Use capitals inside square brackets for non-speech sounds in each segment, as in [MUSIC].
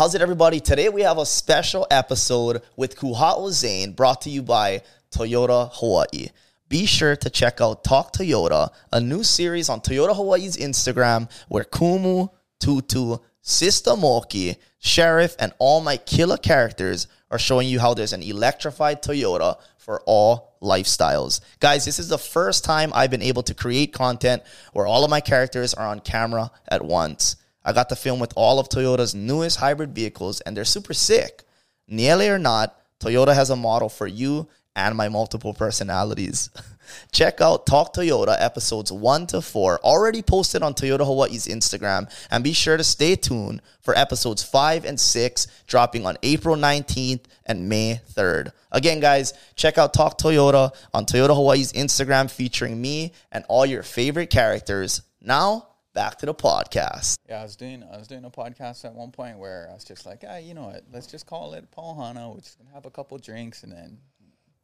How's it, everybody? Today we have a special episode with Kuha'o Zane brought to you by Toyota Hawaii. Be sure to check out Talk Toyota, a new series on Toyota Hawaii's Instagram where Kumu, Tutu, Sister Moki, Sheriff, and all my killer characters are showing you how there's an electrified Toyota for all lifestyles. Guys, this is the first time I've been able to create content where all of my characters are on camera at once. I got to film with all of Toyota's newest hybrid vehicles, and they're super sick. Niele or not, Toyota has a model for you and my multiple personalities. [LAUGHS] Check out Talk Toyota episodes 1 to 4, already posted on Toyota Hawaii's Instagram, and be sure to stay tuned for episodes 5 and 6 dropping on April 19th and May 3rd. Again, guys, check out Talk Toyota on Toyota Hawaii's Instagram featuring me and all your favorite characters. Now, back to the podcast. Yeah, I was doing I was doing a podcast at one point where I was just like, ah, you know what? Let's just call it Pau Hana. We're just gonna have a couple drinks and then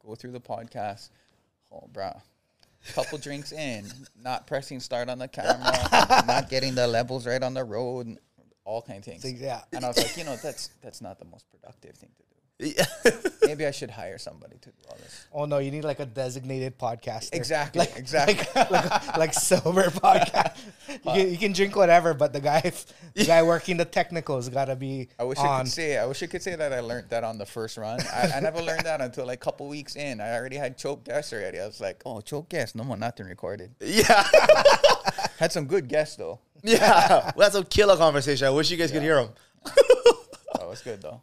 go through the podcast. Oh, bro. Couple drinks in, not pressing start on the camera, [LAUGHS] not getting the levels right on the road, and all kind of things. Yeah. And I was like, you know, that's that's not the most productive thing to do. Maybe I should hire somebody to do all this. Oh no, you need like a designated podcaster. Exactly, Like, exactly. Like, like, like sober podcast. You can, you can drink whatever, but the guy, the guy working the technicals, gotta be I wish I could say. I wish I could say that I learned that on the first run. I, I never learned that until like a couple weeks in. I already had choke guests already. I was like, oh, choke guests, no more, nothing recorded. Yeah. [LAUGHS] Had some good guests though. yeah. Well, that's a killer conversation. I wish you guys could hear them. Oh, that was good though.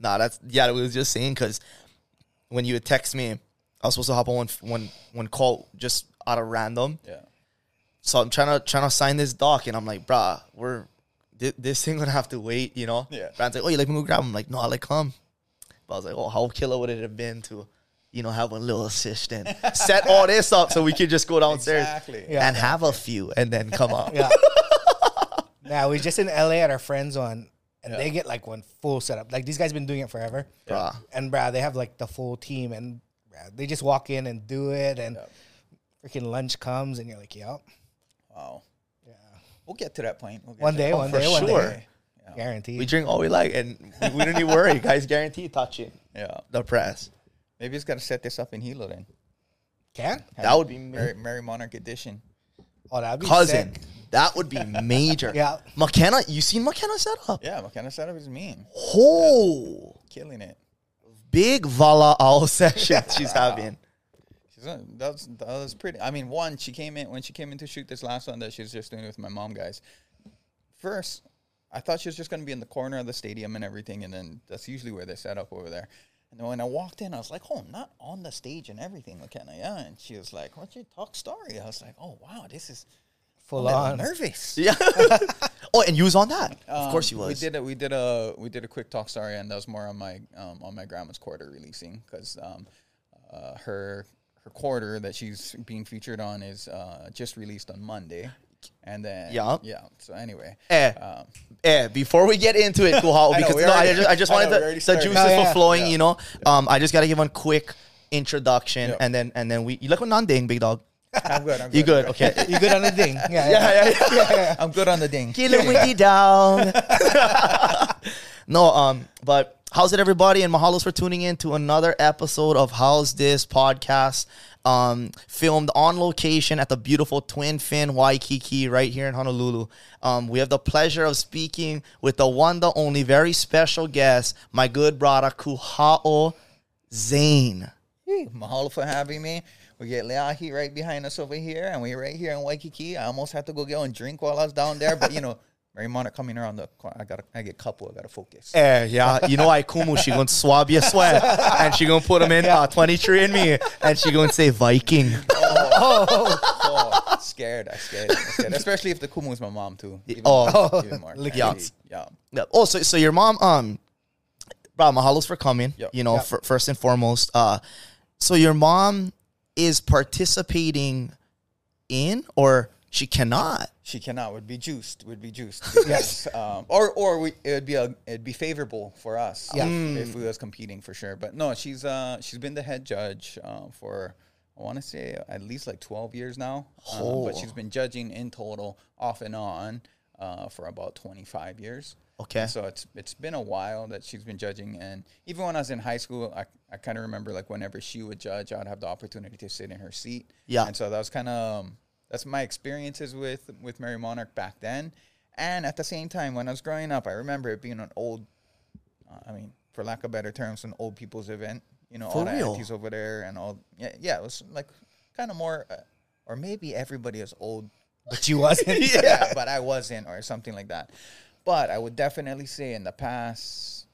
Nah, that's yeah. We was just saying because when you would text me, I was supposed to hop on one one one call just out of random. Yeah. So I'm trying to trying to sign this doc, and I'm like, bruh, we're thi- this thing gonna have to wait, you know. Yeah. Brand's like, oh, you like me to grab him? I'm like, no, I like come. But I was like, oh, how killer would it have been to, you know, have a little assistant [LAUGHS] set all this up so we could just go downstairs Exactly. Yeah. and have a few, and then come up. Yeah. [LAUGHS] now we just in LA at our friends one, and Yeah. they get like one full setup. Like these guys been doing it forever, Bruh. and bruh, they have like the full team, and bruh, they just walk in and do it, and freaking lunch comes, and you're like, yep, Wow. Yeah. We'll get to that point. We'll get one to day, that one oh, for day, one sure. day, guaranteed. We drink all we like, and we, we don't need worry. [LAUGHS] Guys, guarantee touching Yeah. the press. Maybe it's got to set this up in Hilo then. Can That would be Merrie, Merrie Monarch edition. oh that'd be cousin. sick. That would be major. [LAUGHS] Yeah. McKenna, you seen McKenna set up? Yeah, McKenna setup is mean. Oh, Killing it. big Vala all session she's having. She's uh, that was, pretty. I mean, one, she came in when she came in to shoot this last one that she was just doing with my mom guys. First, I thought she was just going to be in the corner of the stadium and everything, and then that's usually where they set up over there. And then when I walked in, I was like, "Oh, I'm not on the stage and everything, McKenna." Yeah, and she was like, "What's your talk story?" I was like, "Oh, wow, this is full I'm on. nervous." [LAUGHS] Yeah. oh, and you was on that. of course you Um, was. We did a we did a we did a quick talk story, and that was more on my um, on my grandma's quarter releasing because um, uh, her her quarter that she's being featured on is uh, just released on Monday, and then Yeah. yeah. So anyway, Eh, um, eh, before we get into it, Kuha'o, [LAUGHS] I know, because we no, I just, I just [LAUGHS] I wanted know, we the, the started. juices Oh, for yeah. flowing, Yeah. you know. Um, I just gotta give one quick introduction, Yeah. and then and then we. You look non ding, big dog. I'm good. I'm good. You good? Okay. You good on the ding? [LAUGHS] Yeah, yeah. yeah, yeah, yeah. I'm good on the ding. Kill him with the down. [LAUGHS] no, um, but how's it, everybody? And mahalos for tuning in to another episode of Howsdis podcast. Um, filmed on location at the beautiful Twin Fin Waikiki right here in Honolulu. Um, we have the pleasure of speaking with the one, the only, very special guest, my good brother Kuha'o Zane. Mahalo for having me. We get Leahi right behind us over here, and we're right here in Waikiki. I almost had to go get one drink while I was down there, but you know, [LAUGHS] Merrie Monarch coming around the corner. I got I get couple. I got to focus. Eh, yeah, you know I Kumu, she gonna swab your sweat and she gonna put them in uh, 23 and me and she gonna say Viking. [LAUGHS] oh, [LAUGHS] scared. I scared. I scared. Especially if the kumu is my mom too. Even Oh. even more. Yeah. yeah. Yeah. Oh, so, so your mom, um, bro, mahalos for coming. Yep. You know, Yep. fir- first and foremost. Uh, so your mom is participating in, or she cannot. She cannot. Would be juiced. Would be juiced. [LAUGHS] yes um, or or we, it would be a it'd be favorable for us. Yeah. If, if we was competing for sure. But no, she's uh she's been the head judge uh, for I want to say at least like twelve years now. Um, but Oh. she's been judging in total off and on uh, for about twenty five years. Okay. And so it's it's been a while that she's been judging, and even when I was in high school, I, I kind of remember like whenever she would judge, I'd have the opportunity to sit in her seat. Yeah. And so that was kind of um, that's my experiences with with Merrie Monarch back then, and at the same time when I was growing up, I remember it being an old, uh, I mean, for lack of better terms, an old people's event. You know, For all the aunties over there and all. Yeah, yeah, it was like kind of more, uh, or maybe everybody is old But you wasn't. [LAUGHS] yeah, [LAUGHS] but I wasn't, or something like that. But I would definitely say in the past,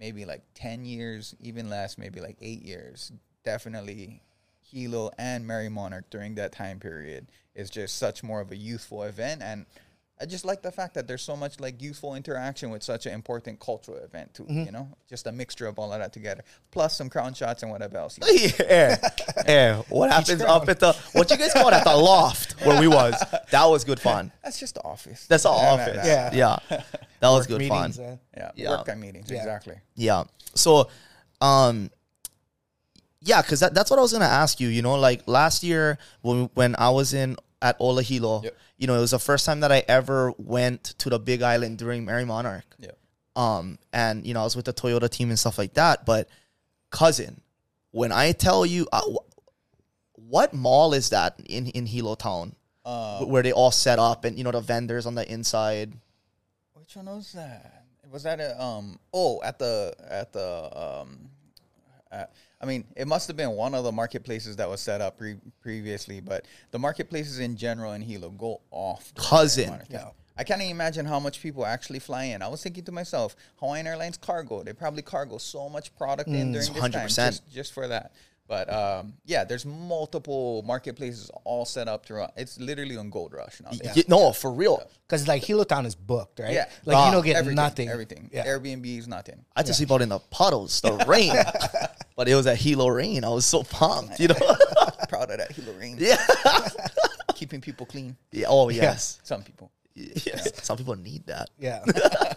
maybe like 10 years, even less, maybe like eight years, definitely Hilo and Merrie Monarch during that time period is just such more of a youthful event. And I just like the fact that there's so much like youthful interaction with such an important cultural event, too. You know, just a mixture of all of that together, plus some crown shots and whatever else. [LAUGHS] Yeah, yeah. What [LAUGHS] happens up at the what you guys call it at the loft where we was? That was good fun. That's just the office. That's the Yeah, office. Yeah. yeah. [LAUGHS] That was good fun. Uh, Yeah, Yeah. work meetings, Yeah. exactly. Yeah. So, um, yeah, because that, that's what I was gonna ask you. You know, like last year when when I was in at Ola Hilo, Yep. you know, it was the first time that I ever went to the Big Island during Merrie Monarch. Yeah. Um, and you know, I was with the Toyota team and stuff like that. But cousin, when I tell you, uh, what mall is that in in Hilo Town Uh, where they all set up and you know the vendors on the inside? Which one was that? Was that a, um? Oh, at the at the um. At, I mean, it must have been one of the marketplaces that was set up pre- previously, but the marketplaces in general in Hilo go off. Cousin. Yeah. I can't even imagine how much people actually fly in. I was thinking to myself, Hawaiian Airlines cargo, they probably cargo so much product in mm, during this time just, just for that. But um, yeah, there's multiple marketplaces all set up to run. It's literally on Gold Rush now. Y- no, for real. Cause like Hilo Town is booked, right? Yeah. Like Ah, you don't get everything, nothing. Everything. Yeah. Airbnb is nothing. I just to sleep out in the puddles, the rain. [LAUGHS] but it was at Hilo rain. I was so pumped, you know? [LAUGHS] Proud of that Hilo Rain. yeah. [LAUGHS] Keeping people clean. yeah. Oh, yes. Some people. yes. Some people need that. Yeah.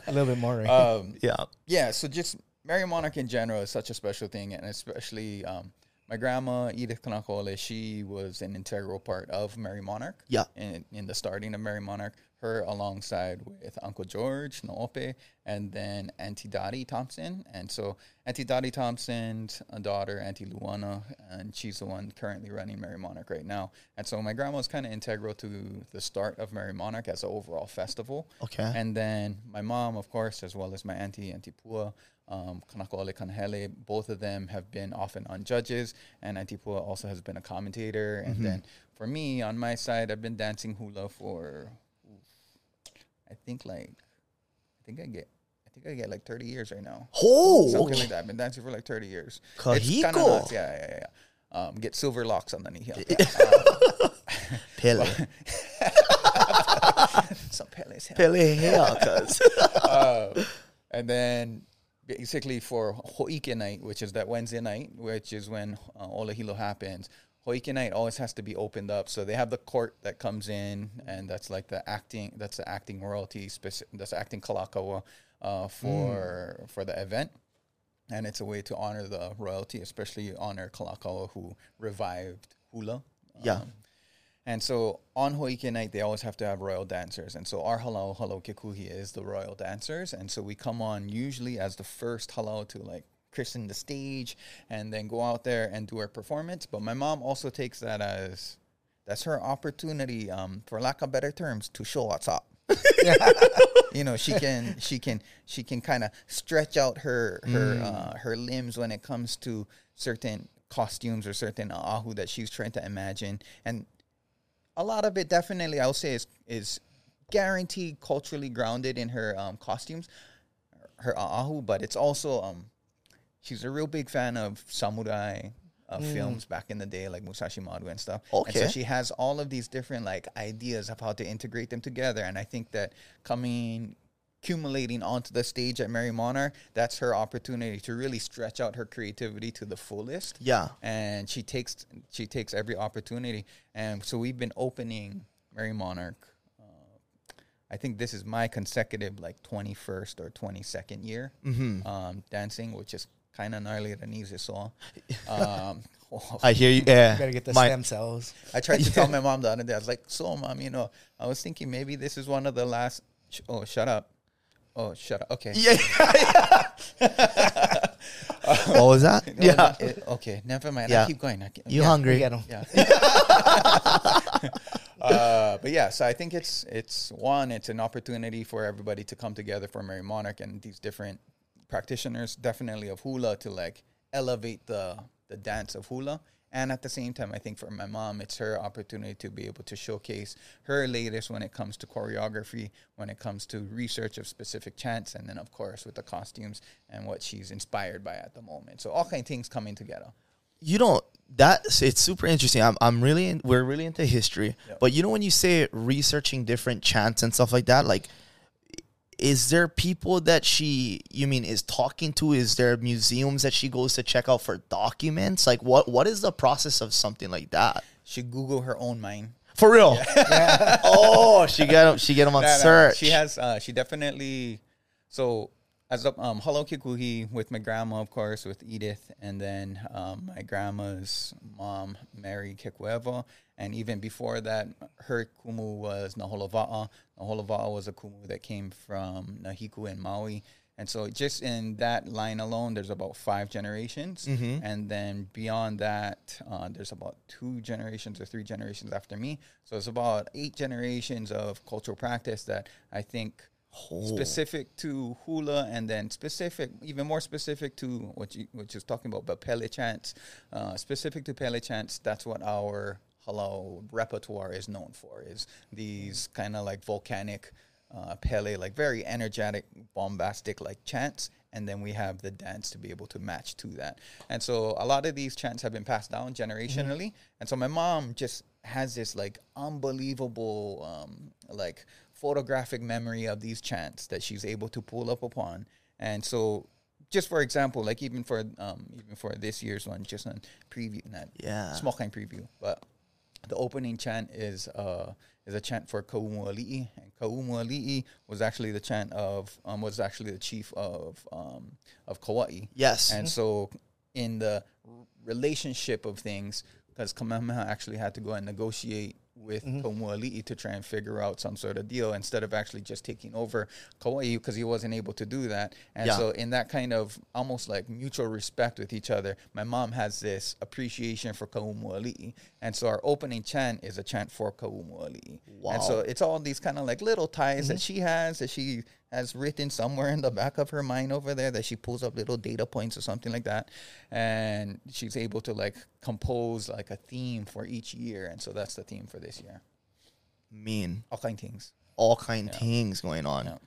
a little bit more. Right? Um, Yeah. yeah, so just Merrie Monarch in general is such a special thing, and especially um, my grandma Edith Kanakaole, she was an integral part of Merrie Monarch. Yeah. In, in the starting of Merrie Monarch, her alongside with Uncle George Na'ope, and then Auntie Dottie Thompson, and so Auntie Dottie Thompson's a daughter, Auntie Luana, and she's the one currently running Merrie Monarch right now. And so my grandma was kind of integral to the start of Merrie Monarch as an overall festival. Okay. And then my mom, of course, as well as my auntie, Auntie Pua, um, Kanakaole Kanahele, both of them have been often on judges, and Auntie Pua also has been a commentator. And then for me, on my side, I've been dancing hula for, I think like, I think I get, I think I get like 30 years right now. Oh, Something okay. like that. I've been dancing for like 30 years. It's Kahiko. nuts. Yeah, yeah, yeah. Um, get silver locks on the knee. Yeah. Um, [LAUGHS] Pele. [LAUGHS] some Pele's hair. Pele hair, cuz. uh, [LAUGHS] and then basically for Hoike night, which is that Wednesday night, which is when uh, Ola Hilo happens, Hoike night always has to be opened up. So they have the court that comes in, and that's like the acting, that's the acting royalty, speci- that's acting kalakaua uh, for for the event. And it's a way to honor the royalty, especially honor Kalakaua who revived hula. Yeah. Um, and so on Hoike night, they always have to have royal dancers. And so our halau, halau Kekuhi, is the royal dancers. And so we come on usually as the first halau to like christen the stage and then go out there and do our performance. But my mom also takes that as that's her opportunity, um, for lack of better terms, to show what's up. [LAUGHS] you know, she can she can she can kind of stretch out her her uh, her limbs when it comes to certain costumes or certain ahu that she's trying to imagine and a lot of it definitely I'll say is is guaranteed culturally grounded in her um, costumes, her ahu, but it's also um, she's a real big fan of samurai uh, films back in the day, like Musashi Maru and stuff. And Okay. so she has all of these different like ideas of how to integrate them together, and I think that coming accumulating onto the stage at Merrie Monarch, that's her opportunity to really stretch out her creativity to the fullest Yeah. and she takes she takes every opportunity and so we've been opening Merrie Monarch uh, i think this is my consecutive like 21st or 22nd year um, dancing which is kind of gnarly at Anisa saw [LAUGHS] um, [LAUGHS] I hear you. Yeah. Gotta get the My- stem cells. I tried to tell [LAUGHS] my mom the other day. I was like, "So, mom, you know, I was thinking maybe this is one of the last." Sh- oh, shut up! Oh, shut up. Okay. Yeah. [LAUGHS] what was that? No, Yeah. not- it- okay. Never mind. Yeah. I keep going. I keep, You yeah. hungry? We get 'em. Yeah. [LAUGHS] uh, but yeah, so I think it's it's one, it's an opportunity for everybody to come together for Merrie Monarch and these different practitioners, definitely of hula, to like elevate the the dance of hula. And at the same time, I think for my mom, it's her opportunity to be able to showcase her latest when it comes to choreography, when it comes to research of specific chants, and then of course with the costumes and what she's inspired by at the moment. So all kind of things coming together. you don't that it's super interesting i'm, I'm really in, we're really into history Yep. but you know when you say researching different chants and stuff like that like is there people that she you mean is talking to is there museums that she goes to check out for documents like what what is the process of something like that She Google her own mind. for real [LAUGHS] oh she got them she get them on No, no, search She has. Uh, she definitely. So as a um, hello Kekuhi with my grandma, of course, with Edith, and then um, my grandma's mom, Mary Kekuewa, and even before that, her kumu was Naholava'a. Naholava'a was a kumu that came from Nahiku and Maui. And so, just in that line alone, there's about five generations, and then beyond that, uh, there's about two generations or three generations after me. So it's about eight generations of cultural practice that I think specific to hula, and then specific, even more specific to what you what you're talking about, but pele chants. Uh, specific to pele chants, that's what our halau repertoire is known for. Is these kind of like volcanic uh, pele, like very energetic, bombastic like chants, and then we have the dance to be able to match to that. And so a lot of these chants have been passed down generationally, and so my mom just has this like unbelievable um, like photographic memory of these chants that she's able to pull up upon, and so. Just for example, like even for um, even for this year's one, just on preview, not Yeah. small kind preview, but the opening chant is uh is a chant for Kaumuali'i, and Kaumuali'i was actually the chant of um was actually the chief of um of Kauai. yes And so in the relationship of things, because Kamehameha actually had to go and negotiate with mm-hmm. Kaumuali'i to try and figure out some sort of deal instead of actually just taking over Kauai because he wasn't able to do that. And Yeah. so in that kind of almost like mutual respect with each other, my mom has this appreciation for Kaumuali'i. And so our opening chant is a chant for Kaumuali'i. And so it's all these kind of like little ties that mm-hmm. she has that she has written somewhere in the back of her mind over there that she pulls up little data points or something like that. And she's able to like compose like a theme for each year. And so that's the theme for this year. Mean. All kind things. All kind things going on. Yeah.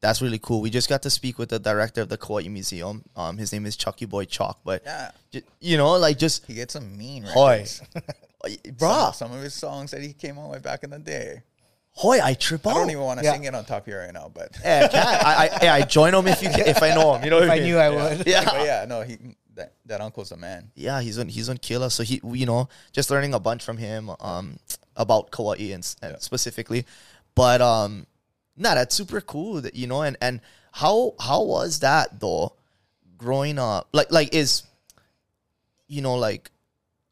that's really cool. We just got to speak with the director of the Kauai Museum. Um his name is Chucky Boy Chock but yeah. ju- you know like just he gets some mean Hoy. records. [LAUGHS] bruh. Some, some of his songs that he came out with back in the day Hoy, I trip out. i don't even want to Yeah. sing it on top here right now but Yeah, I can't. I, I, [LAUGHS] yeah, I join him if you if I know him. You know, If I mean? knew I would. Yeah, but yeah no he that, that uncle's a man yeah, he's on he's on Killa. So he, you know, just learning a bunch from him um about Kauai and, and Yeah. specifically, but um, nah, that's super cool. That you know, and and how how was that though, growing up? Like like is, you know, like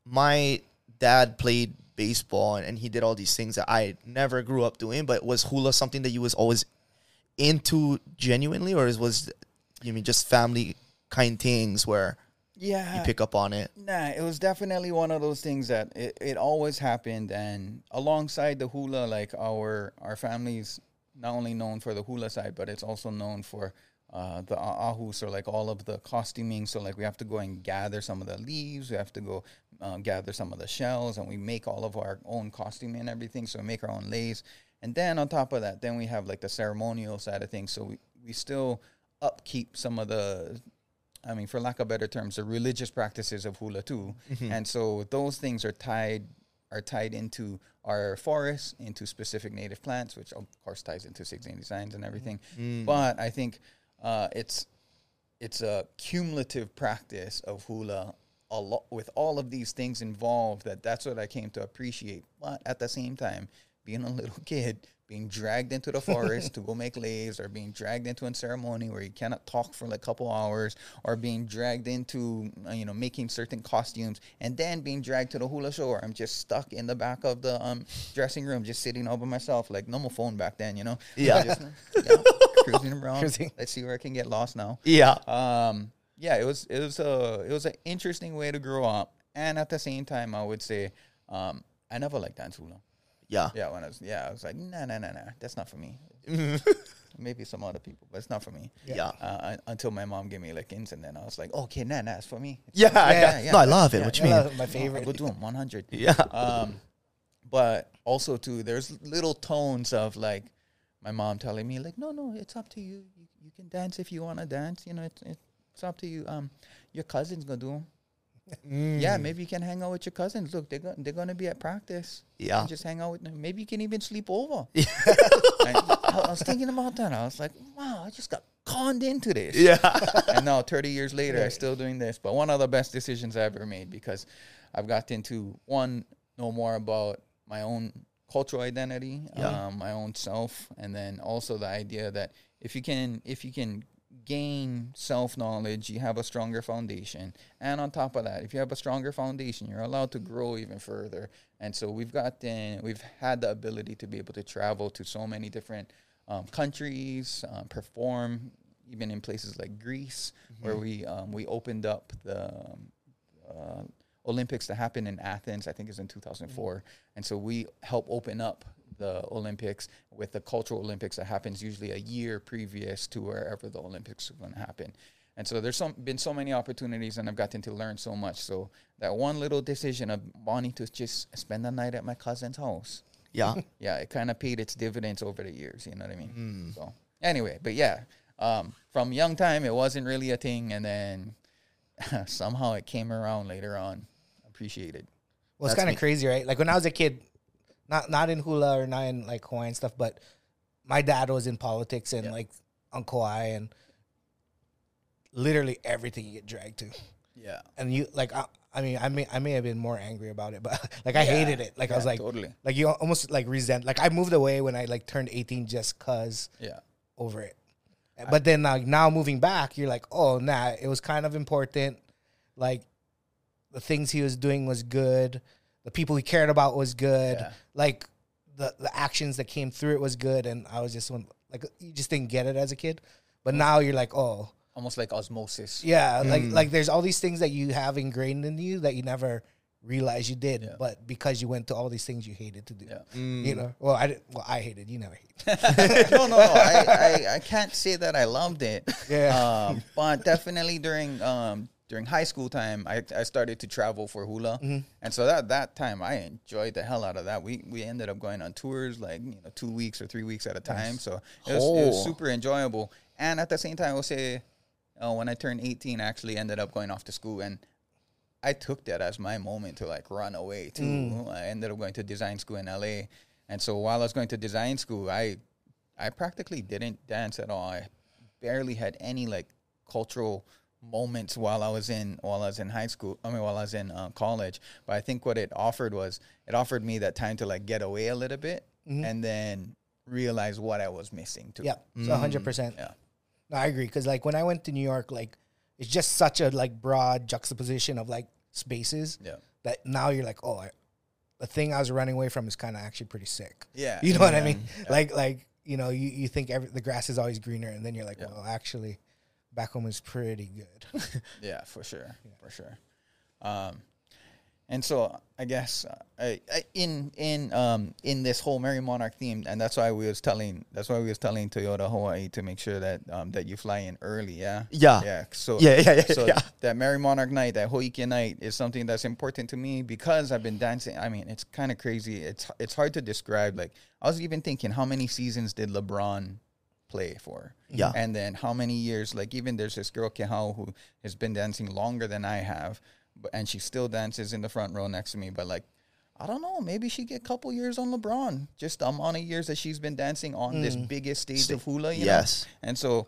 my dad played baseball and, and he did all these things that I never grew up doing. But was hula something that you was always into genuinely, or is was you mean just family kind things where yeah you pick up on it? Nah, it was definitely one of those things that it, it always happened, and alongside the hula, like our our family's not only known for the hula side, but it's also known for uh, the ahus or like all of the costuming. So like we have to go and gather some of the leaves, we have to go uh, gather some of the shells, and we make all of our own costume and everything. So we make our own lace. and then on top of that, then we have like the ceremonial side of things. So we we still upkeep some of the I mean, for lack of better terms, the religious practices of hula too, and so those things are tied are tied into our forests, into specific native plants, which of course ties into six eighty signs and everything. But I think uh, it's it's a cumulative practice of hula a lot with all of these things involved. That that's what I came to appreciate. But at the same time, being a little [LAUGHS] kid, being dragged into the forest to go make leis, or being dragged into a ceremony where you cannot talk for like a couple hours, or being dragged into uh, you know making certain costumes, and then being dragged to the hula show where I'm just stuck in the back of the um, dressing room, just sitting all by myself, like no more phone back then, you know. Yeah. [LAUGHS] Just, yeah, cruising [LAUGHS] around. Cruising. Let's see where I can get lost now Yeah. um yeah it was it was a it was an interesting way to grow up and at the same time i would say um i never liked dance hula Yeah. yeah when i was yeah i was like nah nah nah nah that's not for me [LAUGHS] maybe some other people but it's not for me Yeah. uh, until my mom gave me lickings and then i was like okay nah nah it's for me Yeah. I Yeah, got- yeah. No, I love it. Yeah, what you mean? my favorite. go do them 100 [LAUGHS] Yeah. um, but also too, there's little tones of like my mom telling me like, no, no, it's up to you. You, you can dance if you want to dance. You know, it's it's up to you. Um, your cousin's gonna do 'em. Mm. Yeah, maybe you can hang out with your cousins. Look, they're go- they're gonna be at practice. Yeah. Just hang out with them. Maybe you can even sleep over. [LAUGHS] And [LAUGHS] I, I was thinking about that. I was like, wow, I just got conned into this Yeah. [LAUGHS] and now 30 years later i'm still doing this but one of the best decisions i ever made because i've gotten to one know more about my own cultural identity Yeah. um, my own self and then also the idea that if you can if you can gain self knowledge you have a stronger foundation. And on top of that if you have a stronger foundation you're allowed to grow even further. And so we've gotten we've had the ability to be able to travel to so many different um, countries, um, perform even in places like Greece, where we um, we opened up the um, uh, Olympics that happened in Athens. I think is in 2004, and so we help open up the Olympics with the cultural Olympics that happens usually a year previous to wherever the Olympics are going to happen. And so there's some been so many opportunities, and I've gotten to learn so much. So that one little decision of wanting to just spend the night at my cousin's house, Yeah. [LAUGHS] yeah, it kind of paid its dividends over the years. You know what I mean? So anyway, but yeah, um, from young time it wasn't really a thing, and then [LAUGHS] somehow it came around later on. Appreciate it. Well, it's kind of crazy, right? Like when I was a kid, not not in hula or not in like Hawaiian stuff, but my dad was in politics and Yeah. like on Kauai and literally everything you get dragged to. Yeah, And you like, I, I mean, I may I may have been more angry about it, but [LAUGHS] like I Yeah. hated it. Like I was like, totally. like you almost like resent. Like I moved away when I like turned eighteen just cause Yeah, over it. But then like now moving back, you're like, oh nah, it was kind of important. Like the things he was doing was good. The people he cared about was good. Yeah. Like the the actions that came through it was good. And I was just one like you just didn't get it as a kid. But now you're like, oh almost like osmosis. yeah, like like there's all these things that you have ingrained in you that you never realized you did, Yeah. but because you went to all these things you hated to do. Yeah. You know, well, I did, well, I hated. You never hate. [LAUGHS] no, no, no. I, I, I can't say that I loved it. Yeah. Um, but definitely during um, during high school time, I, I started to travel for hula, and so that that time I enjoyed the hell out of that. We we ended up going on tours like you know two weeks or three weeks at a time. So it was, it was Oh. super enjoyable. And at the same time, I will say, uh, when I turned eighteen, I actually ended up going off to school and. I took that as my moment to like run away too. I ended up going to design school in LA. And so while I was going to design school, I I practically didn't dance at all. I barely had any like cultural moments while I was in while I was in high school. I mean, while I was in uh, college. But I think what it offered was it offered me that time to like get away a little bit and then realize what I was missing too. Yeah, so hundred percent. Yeah. No, I agree because like when I went to New York, like it's just such a like broad juxtaposition of like spaces Yeah. that now you're like, oh, I, the thing I was running away from is kind of actually pretty sick. Yeah. [LAUGHS] You know what I Yeah. mean? Like like you know you you think every, the grass is always greener, and then you're like, well, actually, back home is pretty good. [LAUGHS] Yeah, for sure, for sure. Um, and so I guess uh, I, I, in in um in this whole Merrie Monarch theme, and that's why we was telling that's why we was telling Toyota Hawaii to make sure that um that you fly in early. Yeah. Yeah. Yeah. So Yeah, yeah, yeah, So yeah. that Merrie Monarch night, that Hoike night, is something that's important to me because I've been dancing. I mean, it's kind of crazy. It's it's hard to describe. Like I was even thinking, how many seasons did LeBron play for? Yeah. And then how many years? Like even there's this girl Kehau who has been dancing longer than I have, but and she still dances in the front row next to me. But like, I don't know. Maybe she get a couple years on LeBron. Just the amount of years that she's been dancing on this mm. biggest stage of hula. You Yes. Know? And so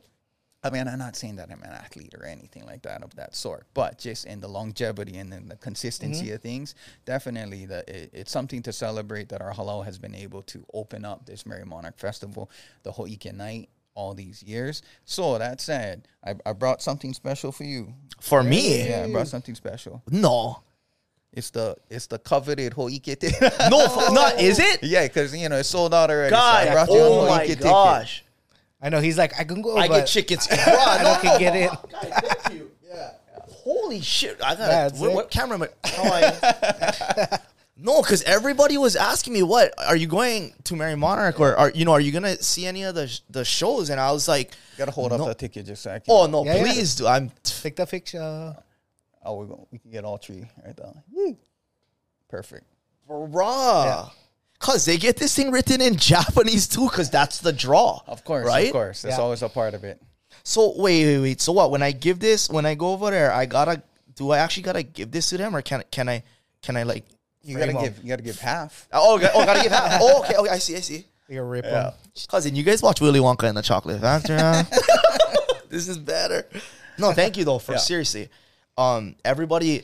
I mean, I'm not saying that I'm an athlete or anything like that of that sort, but just in the longevity and then the consistency Mm-hmm. of things, definitely that it, it's something to celebrate that our halau has been able to open up this Merrie Monarch Festival, the Hoike Night, all these years. So that said, I, I brought something special for you. For me, Yeah, I brought something special. no, It's the it's the coveted Hoike ticket. no, not is it? [LAUGHS] yeah, because you know it's sold out already. so I God, brought you a oh Hoike my gosh, I know he's like, I can go. I but get chickens. [LAUGHS] Bro, I no. can get in. [LAUGHS] Guys, thank you. Yeah. Holy shit! I got That's what, what camera? Am I, [LAUGHS] how I, no, because everybody was asking me, "What are you going to Merrie Monarch, or are you know, are you gonna see any of the sh- the shows?" And I was like, Gotta hold up No. that ticket just a second. "Oh no, Yeah, yeah. please do." I'm Take the picture. Oh, we're going we can get all three right there. Perfect. raw. Cause they get this thing written in Japanese too, cause that's the draw. Of course, right? of course. That's Yeah. always a part of it. So wait, wait, wait. So what? When I give this, when I go over there, I gotta. Do I actually gotta give this to them, or can can I can I like? You gotta give you gotta give half. Oh, okay, oh, gotta give half. [LAUGHS] Oh, okay, okay. I see, I see. You can rip Yeah. them. Cousin, you guys watch Willy Wonka and the Chocolate Factory? huh? [LAUGHS] [LAUGHS] this is better. No, thank you though. For Yeah. seriously, um, everybody,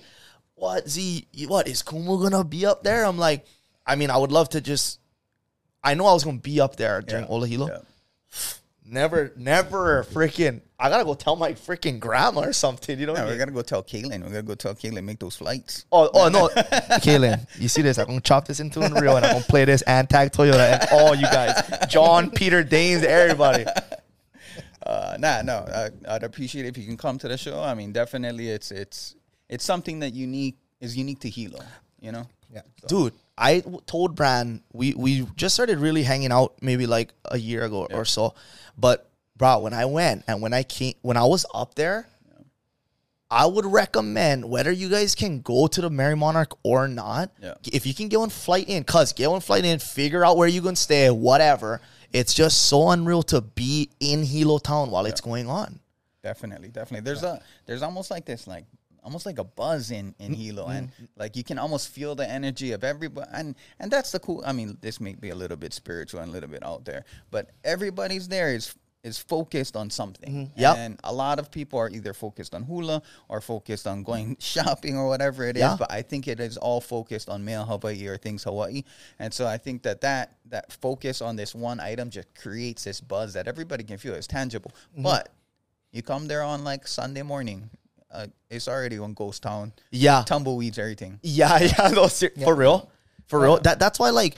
what Z? What is Kumu gonna be up there? I'm like, I mean, I would love to just. I know I was gonna be up there during Yeah. Ola Hilo. Yeah. Never, never freaking. I gotta go tell my freaking grandma or something. You know? what I Yeah, we mean? gotta go tell Kaylin. We gotta go tell Kaylin make those flights. Oh, oh no, [LAUGHS] Kaylin, you see this? I'm gonna chop this into Unreal and I'm gonna play this and tag Toyota and all you guys, John, Peter, Dames, everybody. Uh, nah, no, I, I'd appreciate it if you can come to the show. I mean, definitely, it's it's it's something that unique is unique to Hilo. You know. Yeah. Dude, I told Bran we we just started really hanging out maybe like a year ago or so, but bro, when I went and when I came when I was up there. I would recommend whether you guys can go to the Merrie Monarch or not. Yeah. If you can get one flight in, cuz get one flight in, figure out where you can stay, whatever. It's just so unreal to be in Hilo Town while it's going on. Definitely, definitely. There's a there's almost like this like almost like a buzz in in mm-hmm. Hilo, and like you can almost feel the energy of everybody, and and that's the cool. I mean, this may be a little bit spiritual and a little bit out there, but everybody's there is is focused on something. Mm-hmm. Yep. And a lot of people are either focused on hula or focused on going mm-hmm. [LAUGHS] shopping or whatever it is. Yeah. But I think it is all focused on male Hawaii or things Hawaii. And so I think that that, that focus on this one item just creates this buzz that everybody can feel. It's tangible. But you come there on like Sunday morning, uh, it's already on ghost town. Yeah. Tumbleweeds, everything. Yeah, [LAUGHS] yeah, no, ser- for real, for real. That that's why like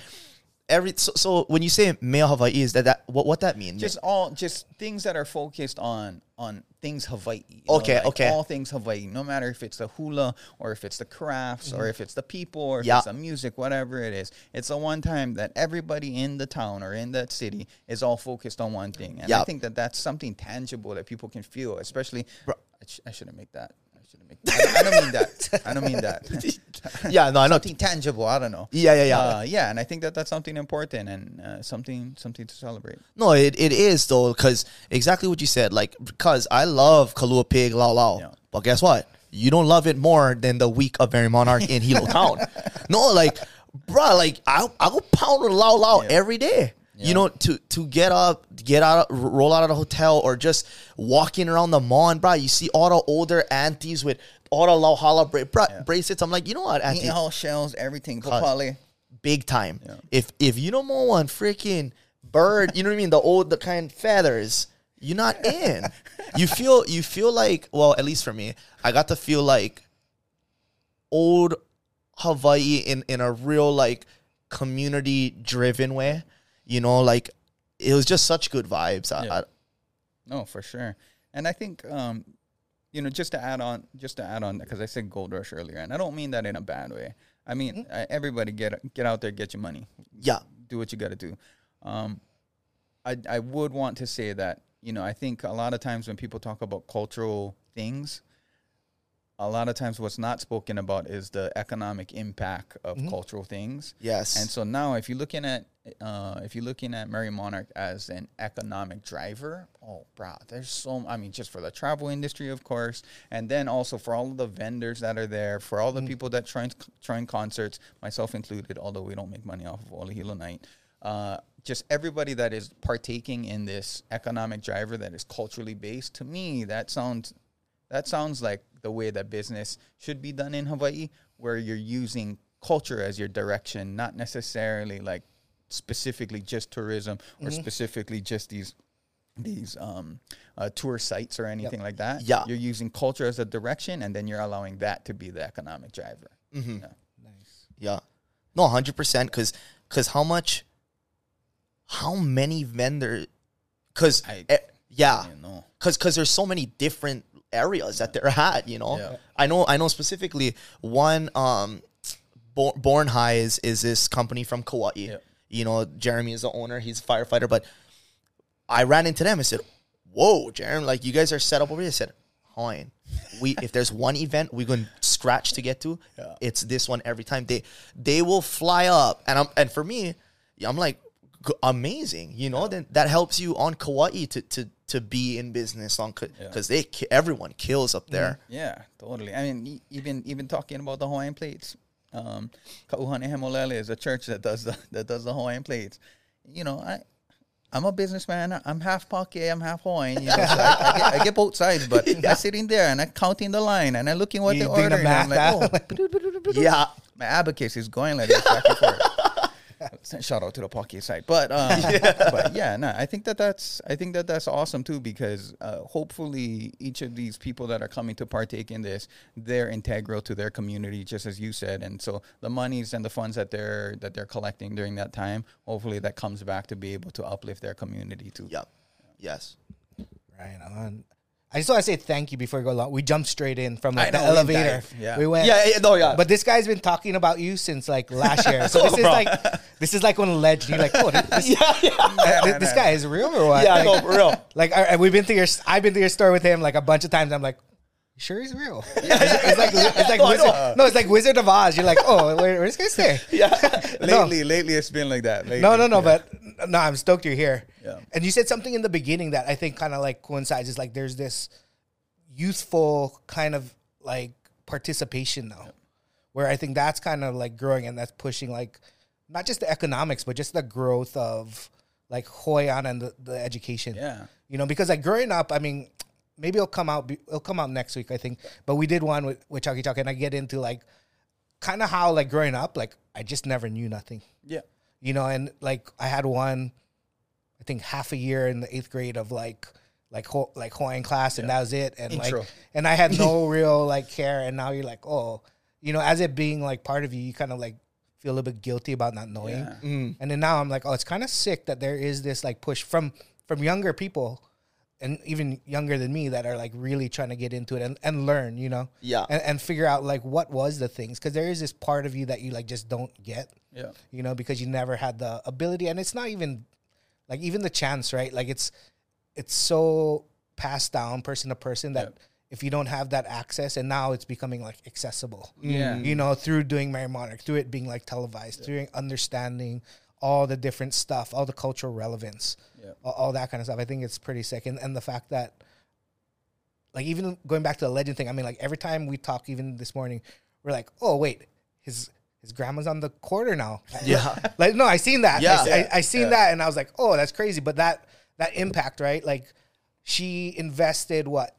every so, so when you say male Hawaii is that that what what that means? Just all just things that are focused on on things Hawaii. you know, Okay, like okay. All things Hawaii, no matter if it's the hula or if it's the crafts or if it's the people or if Yeah. it's the music, whatever it is. It's the one time that everybody in the town or in that city is all focused on one thing. And I think that that's something tangible that people can feel, especially. Bro. I, sh- I shouldn't make that. I shouldn't make that. I don't mean that. I don't mean that. [LAUGHS] yeah, no, I know. something tangible. I don't know. Yeah, yeah, yeah. Uh, yeah, and I think that that's something important and uh, something something to celebrate. No, it, it is though, because exactly what you said. Like, because I love Kalua Pig Lau Lau, Yeah. but guess what? You don't love it more than the week of Merrie Monarch in Hilo [LAUGHS] Town. No, like, bruh, like I I go pound with Lau Lau Yeah. every day. Yeah. You know, to to get up, get out, roll out of the hotel, or just walking around the mall, and bruh, you see all the older aunties with all the Lau Hala bra- bruh, bracelets. I'm like, you know what, auntie, all shells, everything. Big time. Yeah. If if you don't want one freaking bird, you know what I mean, the old the kind feathers, you're not [LAUGHS] in. you feel you feel like well, at least for me, I got to feel like old Hawaii in in a real like community driven way. You know, like it was just such good vibes. I, Yeah. I, No, for sure. And I think, um, you know, just to add on, just to add on, because I said gold rush earlier, and I don't mean that in a bad way. I mean, uh, everybody get get out there, get your money, yeah, do what you got to do. Um, I I would want to say that you know I think a lot of times when people talk about cultural things, a lot of times what's not spoken about is the economic impact of cultural things. yes, And so now, if you're looking at uh, if you're looking at Merrie Monarch as an economic driver, oh, bro, there's so I mean, just for the travel industry, of course, and then also for all of the vendors that are there, for all the people that try trying concerts, myself included, although we don't make money off of Ole Hilo Night. Uh, just everybody that is partaking in this economic driver that is culturally based. To me, that sounds that sounds like the way that business should be done in Hawaii, where you're using culture as your direction, not necessarily like specifically just tourism or Mm-hmm. specifically just these these um, uh, tour sites or anything like that. Yeah. you're using culture as a direction, and then you're allowing that to be the economic driver. Mm-hmm. Yeah. Nice. Yeah. No, hundred percent. Cause, cause how much, how many vendors? Cause eh, yeah, You cause cause there's so many different areas that they're at. You know, Yeah. I know I know specifically one. Um, Bor- Born High is is this company from Kauai. Yeah. You know, Jeremy is the owner. He's a firefighter, but I ran into them and said, "Whoa, Jeremy! Like you guys are set up over here." I said, "Fine, we [LAUGHS] if there's one event we're going to scratch to get to, Yeah. it's this one every time. They they will fly up, and I'm and for me, I'm like amazing. You know, then that helps you on Kauai to to to be in business on because they ki- everyone kills up there. Yeah, totally. I mean, even even talking about the Hawaiian plates, um, Kauhane Hemolele is a church that does the that does the Hawaiian plates. You know, I I'm a businessman. I'm half Pake, I'm half Hawaiian. You know, so I, I, get, I get both sides. But [LAUGHS] I'm sitting there and I'm counting the line and I'm looking what You they doing the order. And I'm like, oh, [LAUGHS] Yeah, my abacus is going like this back and forth. [LAUGHS] Shout out to the Pake side, but um, [LAUGHS] but yeah, no, I think that that's I think that that's awesome too because uh, hopefully each of these people that are coming to partake in this, they're integral to their community, just as you said, and so the monies and the funds that they're that they're collecting during that time, hopefully that comes back to be able to uplift their community too. yeah, yes. Right on. I just want to say thank you before we go along. We jumped straight in from like, the know, we elevator. dive, yeah. We went. Yeah, yeah, no, yeah. But this guy's been talking about you since like last year. So [LAUGHS] this is bro. like this is like when a legend. You're like, oh, this, [LAUGHS] yeah, yeah, uh, this, this guy is real or what? yeah. Like, No, for real. [LAUGHS] like we've been to your. I've been to your store with him like a bunch of times. I'm like, sure he's real? [LAUGHS] it's, it's like it's like [LAUGHS] oh, No, Wizard, no, it's like Wizard of Oz. You're like, oh, where, where's this guy stay? Yeah, [LAUGHS] No. Lately, lately it's been like that. Lately, No, no, no. yeah. But no, I'm stoked you're here. Yeah. And you said something in the beginning that I think kind of like coincides. Is like there's this youthful kind of like participation now, where I think that's kind of like growing and that's pushing like not just the economics, but just the growth of like Hoyan and the, the education. Yeah. You know, because like growing up, I mean, maybe it'll come out. It'll come out next week, I think. But we did one with with Chucky Chock, and I get into like kind of how like growing up, like I just never knew nothing yeah, you know, and like I had one, I think half a year in the eighth grade of like like Ho- like Hawaiian class, and that was it. And Intro. like, and I had no [LAUGHS] real like care. And now you're like, oh, you know, as it being like part of you, you kind of like feel a little bit guilty about not knowing. Yeah. Mm. And then now I'm like, oh, it's kind of sick that there is this like push from from younger people. And even younger than me that are like really trying to get into it and, and learn, you know, Yeah. and, and figure out like what was the things because there is this part of you that you like just don't get, yeah. you know, because you never had the ability, and it's not even like even the chance, right? Like it's it's so passed down person to person that Yep. if you don't have that access, and now it's becoming like accessible, Yeah. you know, through doing Merrie Monarch, through it being like televised, through understanding all the different stuff, all the cultural relevance, Yep. all, all that kind of stuff. I think it's pretty sick, and and the fact that like even going back to the legend thing, I mean, like every time we talk, even this morning, we're like, oh wait, his his grandma's on the quarter now. [LAUGHS] Yeah. [LAUGHS] like no, I seen that. Yeah. I, I, I seen that, and I was like, oh, that's crazy. But that that impact, right? Like she invested what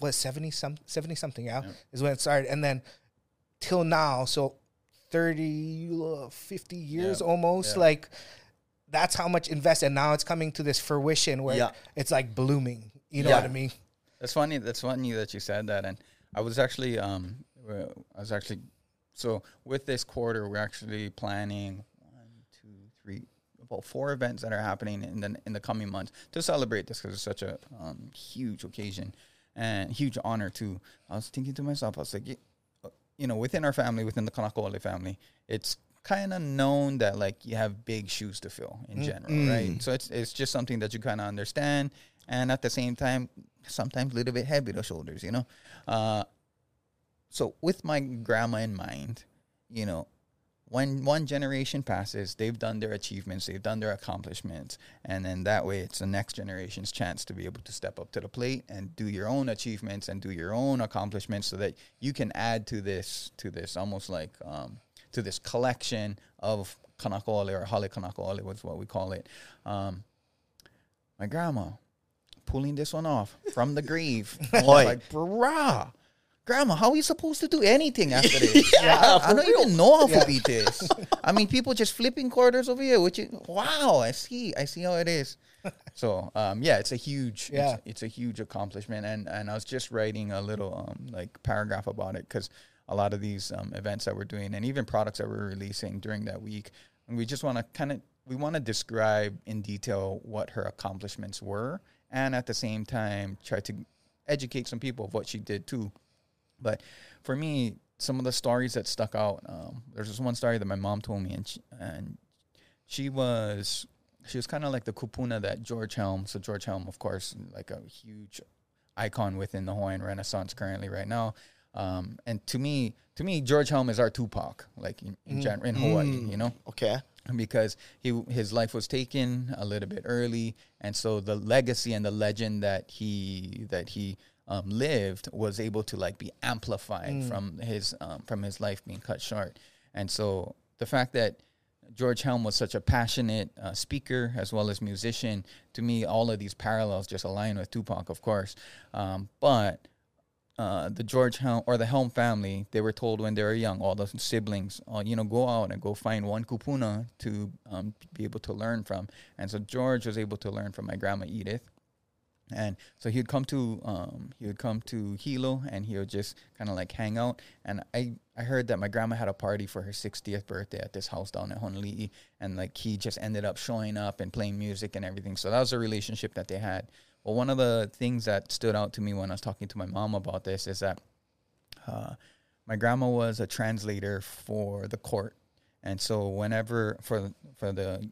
was 70 some 70 something yeah, is when it started and then till now so 30 uh, 50 years Yeah. almost Yeah. like that's how much invested and now it's coming to this fruition where Yeah. it's like blooming you know what i mean That's funny. That's funny that you said that. And I was actually, um, I was actually, so with this quarter, we're actually planning one, two, three, about four events that are happening in the in the coming months to celebrate this because it's such a um, huge occasion and huge honor too. I was thinking to myself, I was like, you know, within our family, within the Kanakaole family, it's kind of known that like you have big shoes to fill in general, right? So it's it's just something that you kind of understand, and at the same time, sometimes a little bit heavy the shoulders, you know. Uh, so with my grandma in mind, you know, when one generation passes, they've done their achievements, they've done their accomplishments, and then that way it's the next generation's chance to be able to step up to the plate and do your own achievements and do your own accomplishments so that you can add to this to this almost like um, to this collection of Kanakaole or hale kanakole was what we call it. Um, my grandma pulling this one off from the grave. [LAUGHS] Boy. like, brah. Grandma, how are you supposed to do anything after [LAUGHS] this? Yeah, I, I don't even know how to beat this. I mean, people just flipping quarters over here, which is wow. I see, I see how it is. So, um, yeah, it's a huge, Yeah. it's, it's a huge accomplishment, and and I was just writing a little um, like paragraph about it because a lot of these um, events that we're doing, and even products that we're releasing during that week, we just want to kind of we want to describe in detail what her accomplishments were, and at the same time try to educate some people of what she did too. But for me, some of the stories that stuck out, um, there's this one story that my mom told me, and she, and she was she was kind of like the kupuna that George Helm. So George Helm, of course, like a huge icon within the Hawaiian Renaissance currently right now. Um, and to me, to me, George Helm is our Tupac, like in in, gen- in Hawaii, you know Okay. because he his life was taken a little bit early, and so the legacy and the legend that he that he um, lived was able to like be amplified from his um, from his life being cut short, and so the fact that George Helm was such a passionate uh, speaker as well as musician, to me, all of these parallels just align with Tupac, of course, um, but uh, the George Helm or the Helm family, they were told when they were young, all the siblings, uh, you know, go out and go find one kupuna to um, be able to learn from. And so George was able to learn from my grandma Edith. And so he would come to um, he would come to Hilo and he would just kind of like hang out. And I, I heard that my grandma had a party for her 60th birthday at this house down in Honolulu. And like he just ended up showing up and playing music and everything. So that was a relationship that they had. Well, one of the things that stood out to me when I was talking to my mom about this is that uh, my grandma was a translator for the court, and so whenever for for the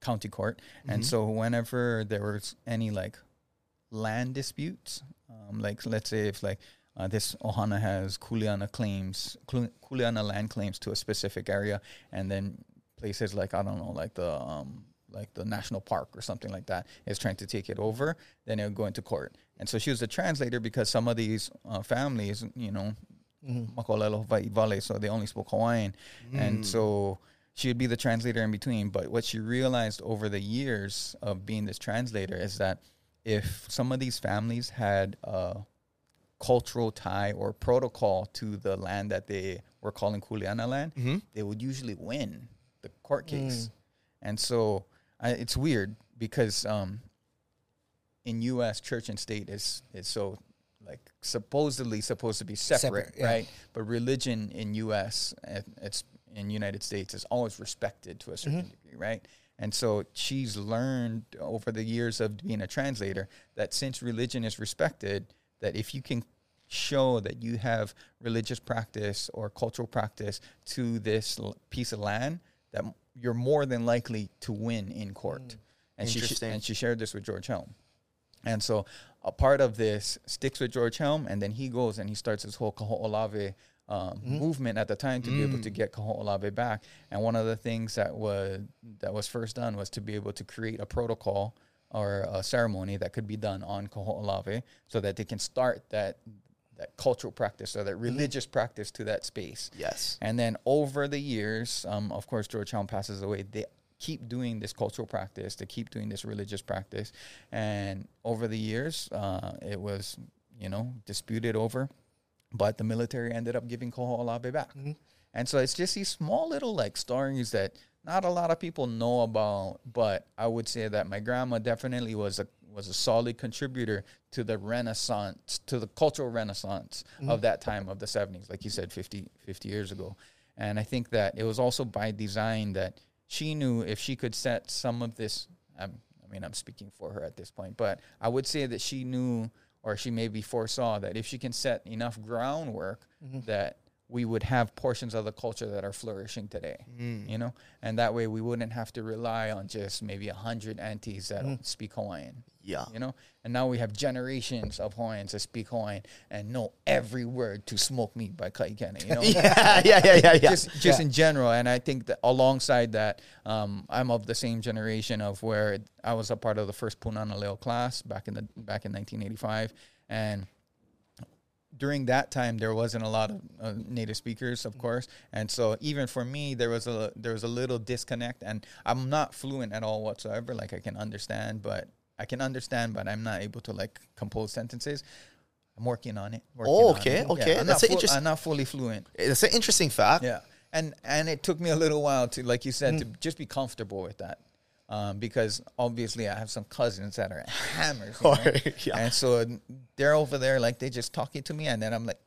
county court, and so whenever there was any like land disputes, um, like let's say if like uh, this Ohana has Kuleana claims, Kul- Kuleana land claims to a specific area, and then places like I don't know, like the um, like the national park or something like that is trying to take it over, then it would go into court. And so she was a translator because some of these uh, families, you know, Makolelo Hawaii Vale, so they only spoke Hawaiian, and so she would be the translator in between. But what she realized over the years of being this translator is that if some of these families had a cultural tie or protocol to the land that they were calling Kuleana land, mm-hmm. they would usually win the court mm. case. And so I, it's weird because um, in U.S. church and state is is so like supposedly supposed to be separate, Separate, yeah. right? But religion in U.S. it's in United States is always respected to a certain mm-hmm. degree, right? And so she's learned over the years of being a translator that since religion is respected, that if you can show that you have religious practice or cultural practice to this l- piece of land, that you're more than likely to win in court. Mm. And she sh- Interesting. and she shared this with George Helm. And so a part of this sticks with George Helm, and then he goes and he starts his whole Kaho'olawe um, movement at the time to be able to get Kaho'olawe back. And one of the things that was that was first done was to be able to create a protocol or a ceremony that could be done on Kaho'olawe so that they can start that that cultural practice or that religious practice to that space. Yes. And then over the years, um, of course, George Helm passes away. They keep doing this cultural practice. They keep doing this religious practice. And over the years, uh, it was, you know, disputed over. But the military ended up giving Kaho'olawe back. And so it's just these small little like stories that not a lot of people know about. But I would say that my grandma definitely was a was a solid contributor to the renaissance, to the cultural renaissance of that time of the 70s, like you said, 50, 50 years ago. And I think that it was also by design that she knew if she could set some of this, um, I mean, I'm speaking for her at this point, but I would say that she knew or she maybe foresaw that if she can set enough groundwork mm-hmm. that we would have portions of the culture that are flourishing today, mm. you know, and that way we wouldn't have to rely on just maybe a hundred aunties that mm-hmm. don't speak Hawaiian, Yeah. you know, and now we have generations of Hawaiians that speak Hawaiian and know every word to "Smoke Meat" by Kai Kaikana, you know, [LAUGHS] Yeah, yeah, yeah, yeah, yeah. just just in general. And I think that alongside that, um, I'm of the same generation of where I was a part of the first Punana Leo class back in the back in 1985, and during that time there wasn't a lot of uh, native speakers of course and so even for me there was a there was a little disconnect and i'm not fluent at all whatsoever like i can understand but i can understand but i'm not able to like compose sentences i'm working on it working Oh, okay, it. okay. I'm, That's not an interest- I'm not fully fluent It's an interesting fact. yeah, and and it took me a little while to, like you said, to just be comfortable with that, um, because obviously I have some cousins that are hammers, you [LAUGHS] know? Yeah. and so they're over there like they just talking to me, and then I'm like,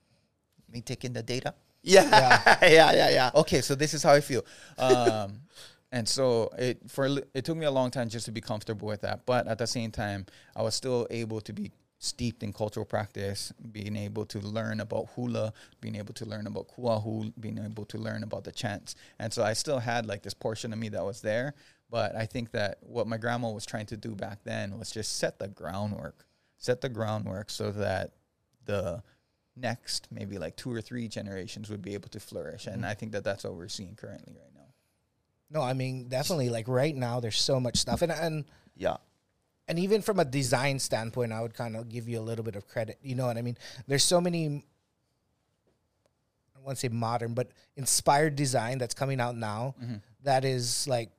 me taking the data. Yeah, [LAUGHS] yeah, yeah, yeah. Okay, so this is how I feel, um, and so it for it took me a long time just to be comfortable with that, but at the same time, I was still able to be steeped in cultural practice, being able to learn about hula, being able to learn about kuahu, being able to learn about the chants. And so I still had like this portion of me that was there. But I think that what my grandma was trying to do back then was just set the groundwork, set the groundwork so that the next maybe like two or three generations would be able to flourish. And mm-hmm. I think that that's what we're seeing currently right. No, I mean definitely. Like right now, there's so much stuff, and and Yeah. and even from a design standpoint, I would kind of give you a little bit of credit. You know what I mean? There's so many. I don't want to say modern, but inspired design that's coming out now Mm-hmm. that is like,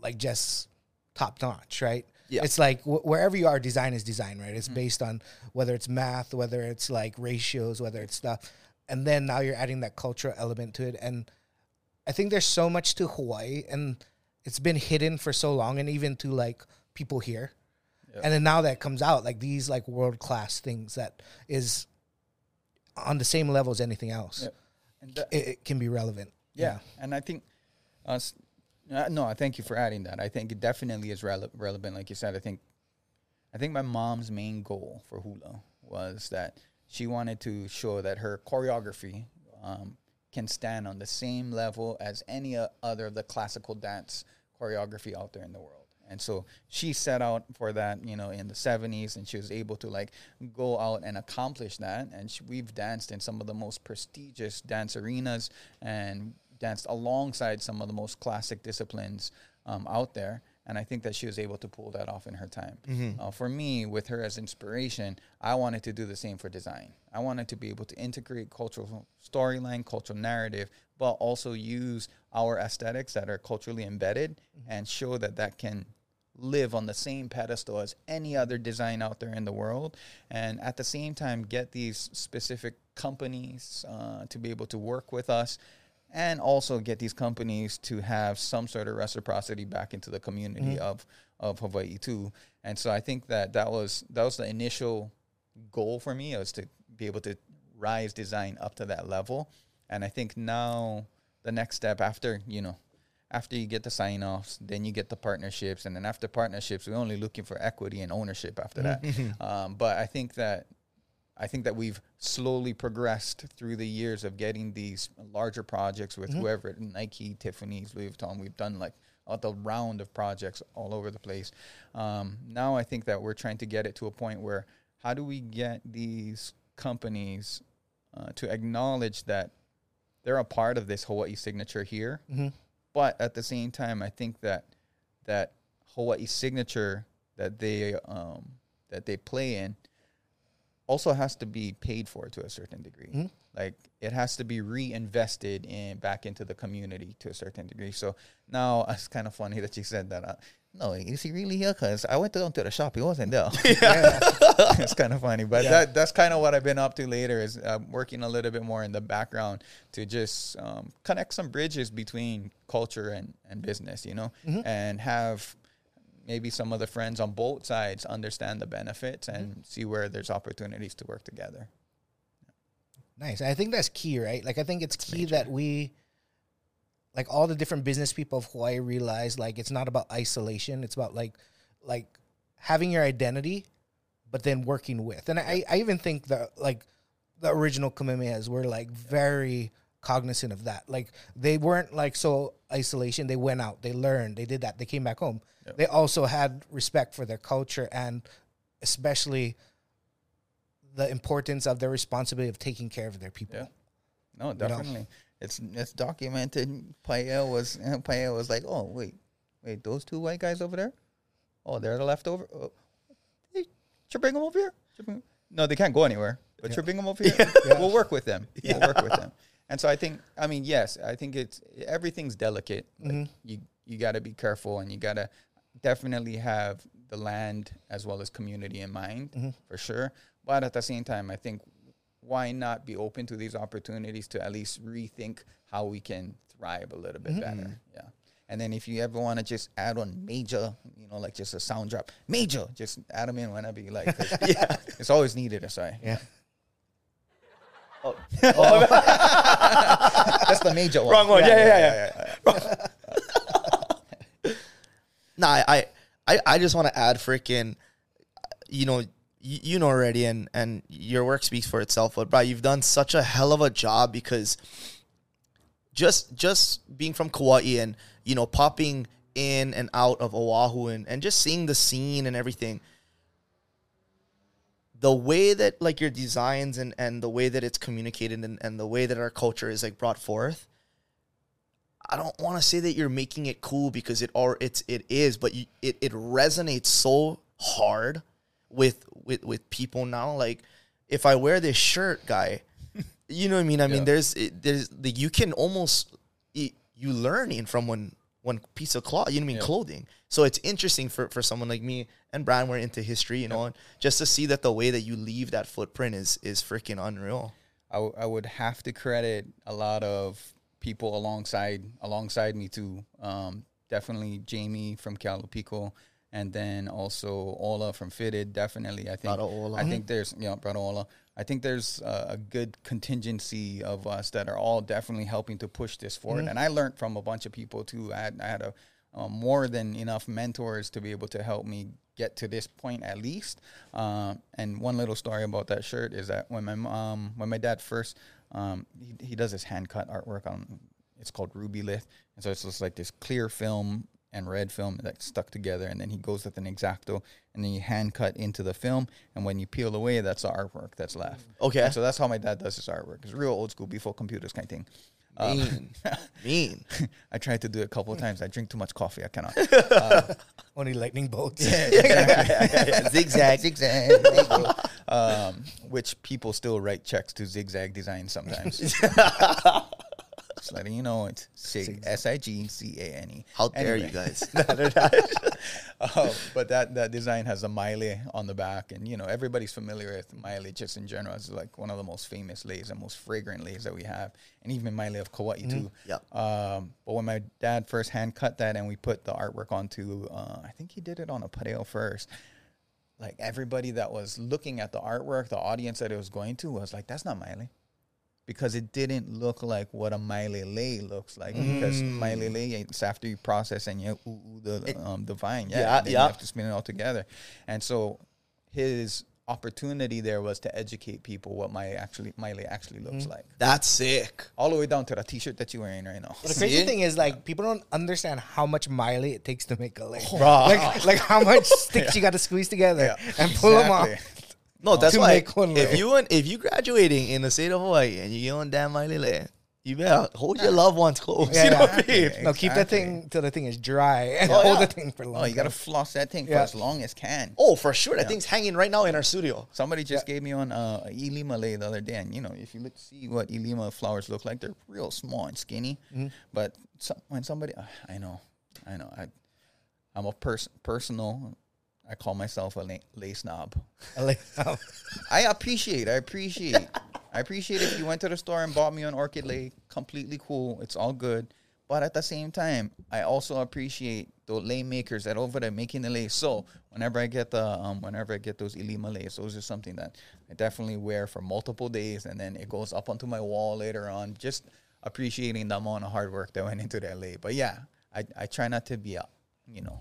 like just top notch, right? Yeah. It's like wh- wherever you are, design is design, right? Mm-hmm. It's based on whether it's math, whether it's like ratios, whether it's stuff, and then now you're adding that cultural element to it, and I think there's so much to Hawaii, and it's been hidden for so long, and even to like people here, and then now that comes out, like these like world class things that is on the same level as anything else, Yeah. And that- it, it can be relevant. Yeah, and I think, uh, uh, no, I thank you for adding that. I think it definitely is rele- relevant. Like you said, I think, I think my mom's main goal for hula was that she wanted to show that her choreography um, can stand on the same level as any other of the classical dance choreography out there in the world. And so she set out for that, you know, in the 70s, and she was able to like go out and accomplish that. And she, we've danced in some of the most prestigious dance arenas and danced alongside some of the most classic disciplines um, out there. And I think that she was able to pull that off in her time. Uh, for me, with her as inspiration, I wanted to do the same for design. I wanted to be able to integrate cultural storyline, cultural narrative, but also use our aesthetics that are culturally embedded and show that that can live on the same pedestal as any other design out there in the world and at the same time get these specific companies uh, to be able to work with us and also get these companies to have some sort of reciprocity back into the community of of Hawaii too. And so I think that that was that was the initial goal for me was to be able to rise design up to that level. And I think now the next step after you know after you get the sign offs, then you get the partnerships, and then after partnerships, we're only looking for equity and ownership after that. um, but I think that I think that we've slowly progressed through the years of getting these larger projects with whoever Nike, Tiffany's, Louis Vuitton. We've done like a the round of projects all over the place. Um, now I think that we're trying to get it to a point where how do we get these companies uh, to acknowledge that they're a part of this Hawaii signature here, but at the same time, I think that that Hawaii signature that they um, that they play in also has to be paid for to a certain degree. Like it has to be reinvested in back into the community to a certain degree. So now [LAUGHS] it's kind of funny that you said that. Uh, no, is he really here? Because I went down to the shop, he wasn't there. [LAUGHS] [LAUGHS] it's kind of funny, but that that's kind of what I've been up to later is uh, working a little bit more in the background to just um, connect some bridges between culture and, and business, you know, and have maybe some of the friends on both sides understand the benefits and mm-hmm. see where there's opportunities to work together. Nice. I think that's key, right? Like I think it's key that we like all the different business people of Hawaii realize like it's not about isolation. It's about like like having your identity, but then working with. And I, I even think that like the original Kamehamehas were like very cognizant of that. Like they weren't like so isolation. They went out, they learned, they did that, they came back home. They also had respect for their culture and especially the importance of their responsibility of taking care of their people. Yeah. No, definitely. It's it's documented. Paella was [LAUGHS] Paella was like, oh wait, wait, those two white guys over there, oh they're the leftover. Oh, hey, should bring them over here. No, they can't go anywhere. but you're bringing them over here. [LAUGHS] We'll work with them. We'll work with them. [LAUGHS] And so I think, I mean, yes, I think it's everything's delicate. Like mm-hmm. You you got to be careful, and you got to definitely have the land as well as community in mind mm-hmm. for sure. But at the same time, I think why not be open to these opportunities to at least rethink how we can thrive a little bit mm-hmm. better? Yeah. And then if you ever want to just add on major, you know, like just a sound drop, major, just add them in whenever you like. Yeah. [LAUGHS] It's always needed. Sorry. Yeah. Oh. oh. [LAUGHS] That's the major one. Wrong one. Yeah, yeah, yeah. yeah. [LAUGHS] Nah, I, I, I- I just want to add freaking, you know, you, you know already, and and your work speaks for itself. But bro, you've done such a hell of a job because just just being from Kauai and you know popping in and out of Oahu and and just seeing the scene and everything. The way that like your designs and and the way that it's communicated and, and the way that our culture is like brought forth, I don't want to say that you're making it cool because it or it's it is, but you, it it resonates so hard with with with people now. Like if I wear this shirt, guy, [LAUGHS] you know what I mean. I mean, there's it, there's the you can almost it, you learning from one one piece of cloth. You know what I mean, Yeah. clothing. So it's interesting for for someone like me and Brian. We're into history, you know, and just to see that the way that you leave that footprint is is freaking unreal. I, w- I would have to credit a lot of people alongside alongside me too. Um, definitely Jamie from Calapico, and then also Ola from Fitted. Definitely, I think. Ola. I think there's you know brother Ola. I think there's a, a good contingency of us that are all definitely helping to push this forward. And I learned from a bunch of people too. I had, I had a um, more than enough mentors to be able to help me get to this point at least. Um, and one little story about that shirt is that when my mom, when my dad first, um, he, he does this hand cut artwork on, it's called Rubylith, and so it's just like this clear film and red film that's stuck together, and then he goes with an exacto, and then you hand cut into the film, and when you peel away, that's the artwork that's left. Okay. And so that's how my dad does his artwork. It's real old school before computers kind of thing. Um, Mean, [LAUGHS] mean. I tried to do it a couple of times. I drink too much coffee. I cannot. [LAUGHS] [LAUGHS] Only lightning bolts. Zigzag. zigzag. um, which people still write checks to zigzag design sometimes. Just letting you know it's sig S I G C A N E. How dare Anyway. you guys? [LAUGHS] [LAUGHS] Oh, but that that design has a Maile on the back, and you know everybody's familiar with Maile just in general. It's like one of the most famous leis and most fragrant leis that we have, and even Maile of Kauai too. Yep. Um, but when my dad first hand cut that, and we put the artwork onto, uh, I think he did it on a pateo first. Like everybody that was looking at the artwork, the audience that it was going to was like, "That's not Maile." Because it didn't look like what a Maile lei looks like. Because Mm. Maile lei, it's after you process and you ooh, ooh, the um, the vine, yeah, Yeah, yeah. you have to spin it all together. And so his opportunity there was to educate people what Maile actually Maile actually looks Mm. like, That's sick. all the way down to the T-shirt that you're wearing right now. The crazy See? thing is, like, people don't understand how much Maile it takes to make a lei. [LAUGHS] Bruh. Like, like how much [LAUGHS] sticks you got to squeeze together Yeah, and pull them off. Exactly. No, that's To why make one if you want, if you graduating in the state of Hawaii and you get on damn Mailele, you better hold your loved ones close. Yeah, [LAUGHS] you know yeah. what I mean? Exactly. No, keep that thing till the thing is dry and Oh, hold yeah. the thing for long. Oh, you gotta floss that thing for as long as can. Oh, for sure. That thing's hanging right now in our studio. Somebody just gave me on uh, a Ilima lei the other day, and you know, if you look see what Ilima flowers look like, they're real small and skinny. Mm-hmm. But some, when somebody, uh, I know, I know, I, I'm a person personal. I call myself a lei, lei snob. Like, I appreciate. I appreciate. I appreciate if you went to the store and bought me an orchid lei. Completely cool. It's all good. But at the same time, I also appreciate the lei makers that over there making the lace. So whenever I get the um, whenever I get those Ilima leis, those are something that I definitely wear for multiple days, and then it goes up onto my wall later on. Just appreciating the amount of hard work that went into that lei. But yeah, I, I try not to be, uh, you know,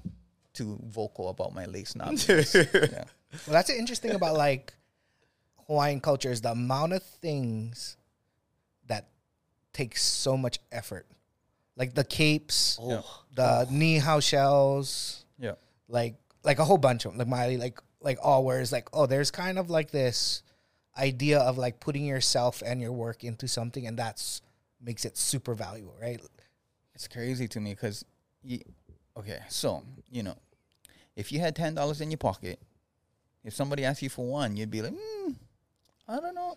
too vocal about my lace knobs. [LAUGHS] yeah. Well, that's the interesting about like Hawaiian culture is the amount of things that takes so much effort, like the capes, Oh, the Ni'ihau shells, Yeah. like like a whole bunch of them. Like Maile, like like all whereas like oh, there's kind of like this idea of like putting yourself and your work into something, and that's makes it super valuable, right? It's crazy to me because, okay, so you know, if you had ten dollars in your pocket, if somebody asked you for one, you'd be like, mm, I don't know.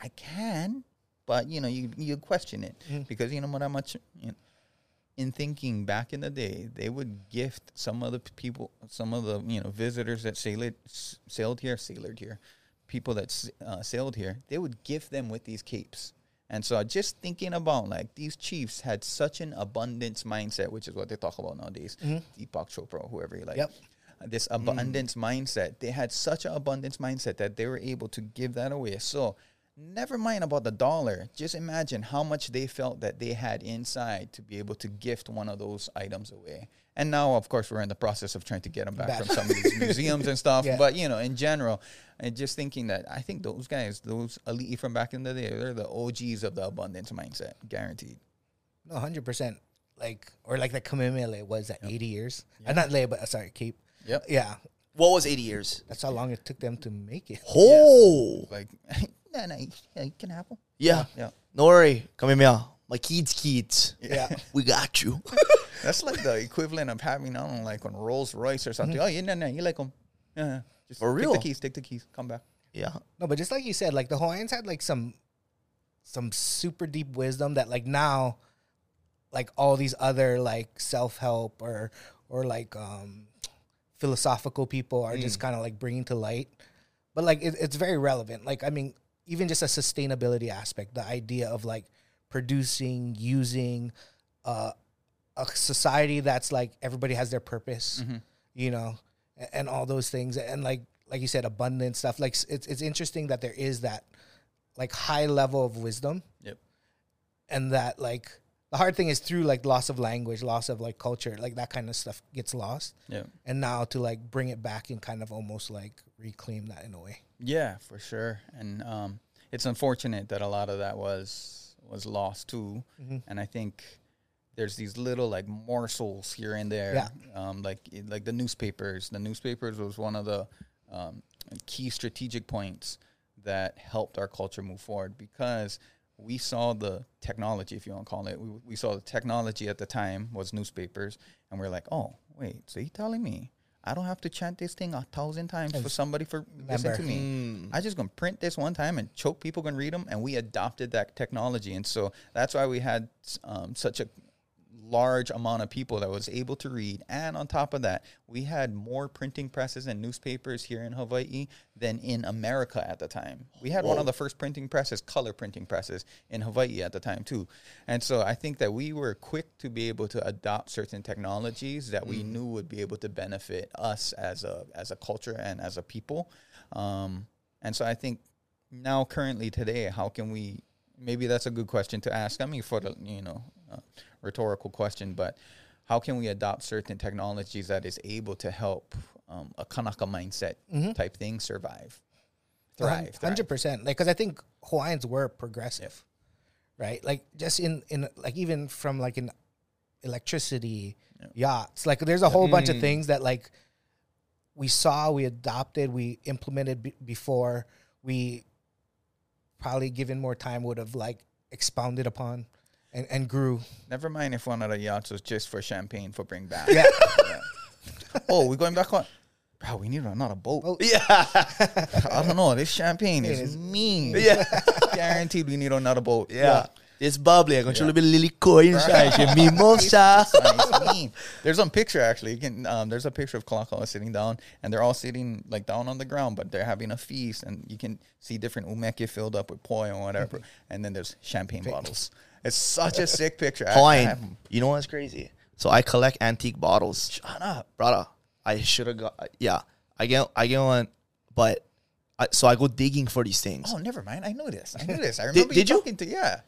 I can, but you know, you you question it because you know what? How much you know, in thinking back in the day, they would gift some of the people, some of the you know visitors that sailed sailed here, sailed here, people that uh, sailed here. They would gift them with these capes. And so, just thinking about like these chiefs had such an abundance mindset, which is what they talk about nowadays. Mm-hmm. Deepak Chopra, whoever you like, Yep. this abundance mindset. They had such an abundance mindset that they were able to give that away. So never mind about the dollar. Just imagine how much they felt that they had inside to be able to gift one of those items away. And now, of course, we're in the process of trying to get them back, Back. from some of these [LAUGHS] museums and stuff. Yeah. But you know, in general, and just thinking that I think those guys, those elite from back in the day, they're the OGs of the abundance mindset, guaranteed. No, hundred percent. Like or like the Kamimele was at eighty years. Uh, not lei, but uh, sorry, keep. Yep. Yeah, What was 80 years? that's how long it took them to make it. Oh, Like, [LAUGHS] no, no, yeah, you can have them. yeah. Yeah. No worry. Come here, meow. My kids, kids. Yeah. [LAUGHS] We got you. [LAUGHS] That's like the equivalent of having, I don't know, like on Rolls Royce or something. Oh, yeah, no, no, you like them. Yeah. Just For real. Take real? the keys, take the keys, come back. yeah. No, but just like you said, like the Hawaiians had like some some super deep wisdom that like now like all these other like self-help or or like um philosophical people are just kind of like bringing to light. But like it, it's very relevant. Like I mean, even just a sustainability aspect, the idea of like producing, using uh, a society that's like everybody has their purpose, you know, a- and all those things, and like like you said, abundance stuff. Like it's it's interesting that there is that like high level of wisdom, Yep. and that like the hard thing is through like loss of language, loss of like culture, like that kind of stuff gets lost, Yeah. and now to like bring it back and kind of almost like reclaim that in a way. Yeah, for sure. And um, it's unfortunate that a lot of that was was lost too. And I think there's these little like morsels here and there. Yeah. Um, like like the newspapers. The newspapers was one of the um, key strategic points that helped our culture move forward because we saw the technology, if you want to call it. We, we saw the technology at the time was newspapers, and we are like, oh wait, so you telling me I don't have to chant this thing a thousand times for somebody for listen to Remember. me. I just gonna print this one time and choke people gonna read them, and we adopted that technology, and so that's why we had um, such a large amount of people that was able to read. And on top of that, we had more printing presses and newspapers here in Hawaii than in America at the time. We had one of the first printing presses, color printing presses in Hawaii at the time too. And so I think that we were quick to be able to adopt certain technologies that we knew would be able to benefit us as a as a culture and as a people. Um, and so I think now currently today, how can we maybe that's a good question to ask. I mean, for the you know uh, rhetorical question, but how can we adopt certain technologies that is able to help um, a Kanaka mindset type thing survive, thrive, hundred percent. Like, because I think Hawaiians were progressive, right? Like, just in in like even from like in electricity, yachts. Like, there's a whole bunch of things that like we saw, we adopted, we implemented b- before. We probably given more time would have like expounded upon and, and grew. Never mind if one of the yachts was just for champagne for bring back. Yeah. [LAUGHS] oh, we're going back on. Bro, we need another boat. Yeah. [LAUGHS] I don't know. This champagne is is- mean. Yeah. [LAUGHS] Guaranteed we need another boat. Yeah. It's bubbly. I'm going to show a little bit lilikoi inside. Your mimosa. Nice. There's some picture actually. You can um, there's a picture of Kalakaua sitting down, and they're all sitting like down on the ground, but they're having a feast, and you can see different umeke filled up with poi and whatever, and then there's champagne bottles. It's such a [LAUGHS] sick picture. I- I have Hawaiian. You know what's crazy? So I collect antique bottles. Shut up. brother. I should have got. Yeah, I get. I get one, but I, so I go digging for these things. Oh, never mind. I know this. I knew [LAUGHS] this. I remember did you you? talking to yeah.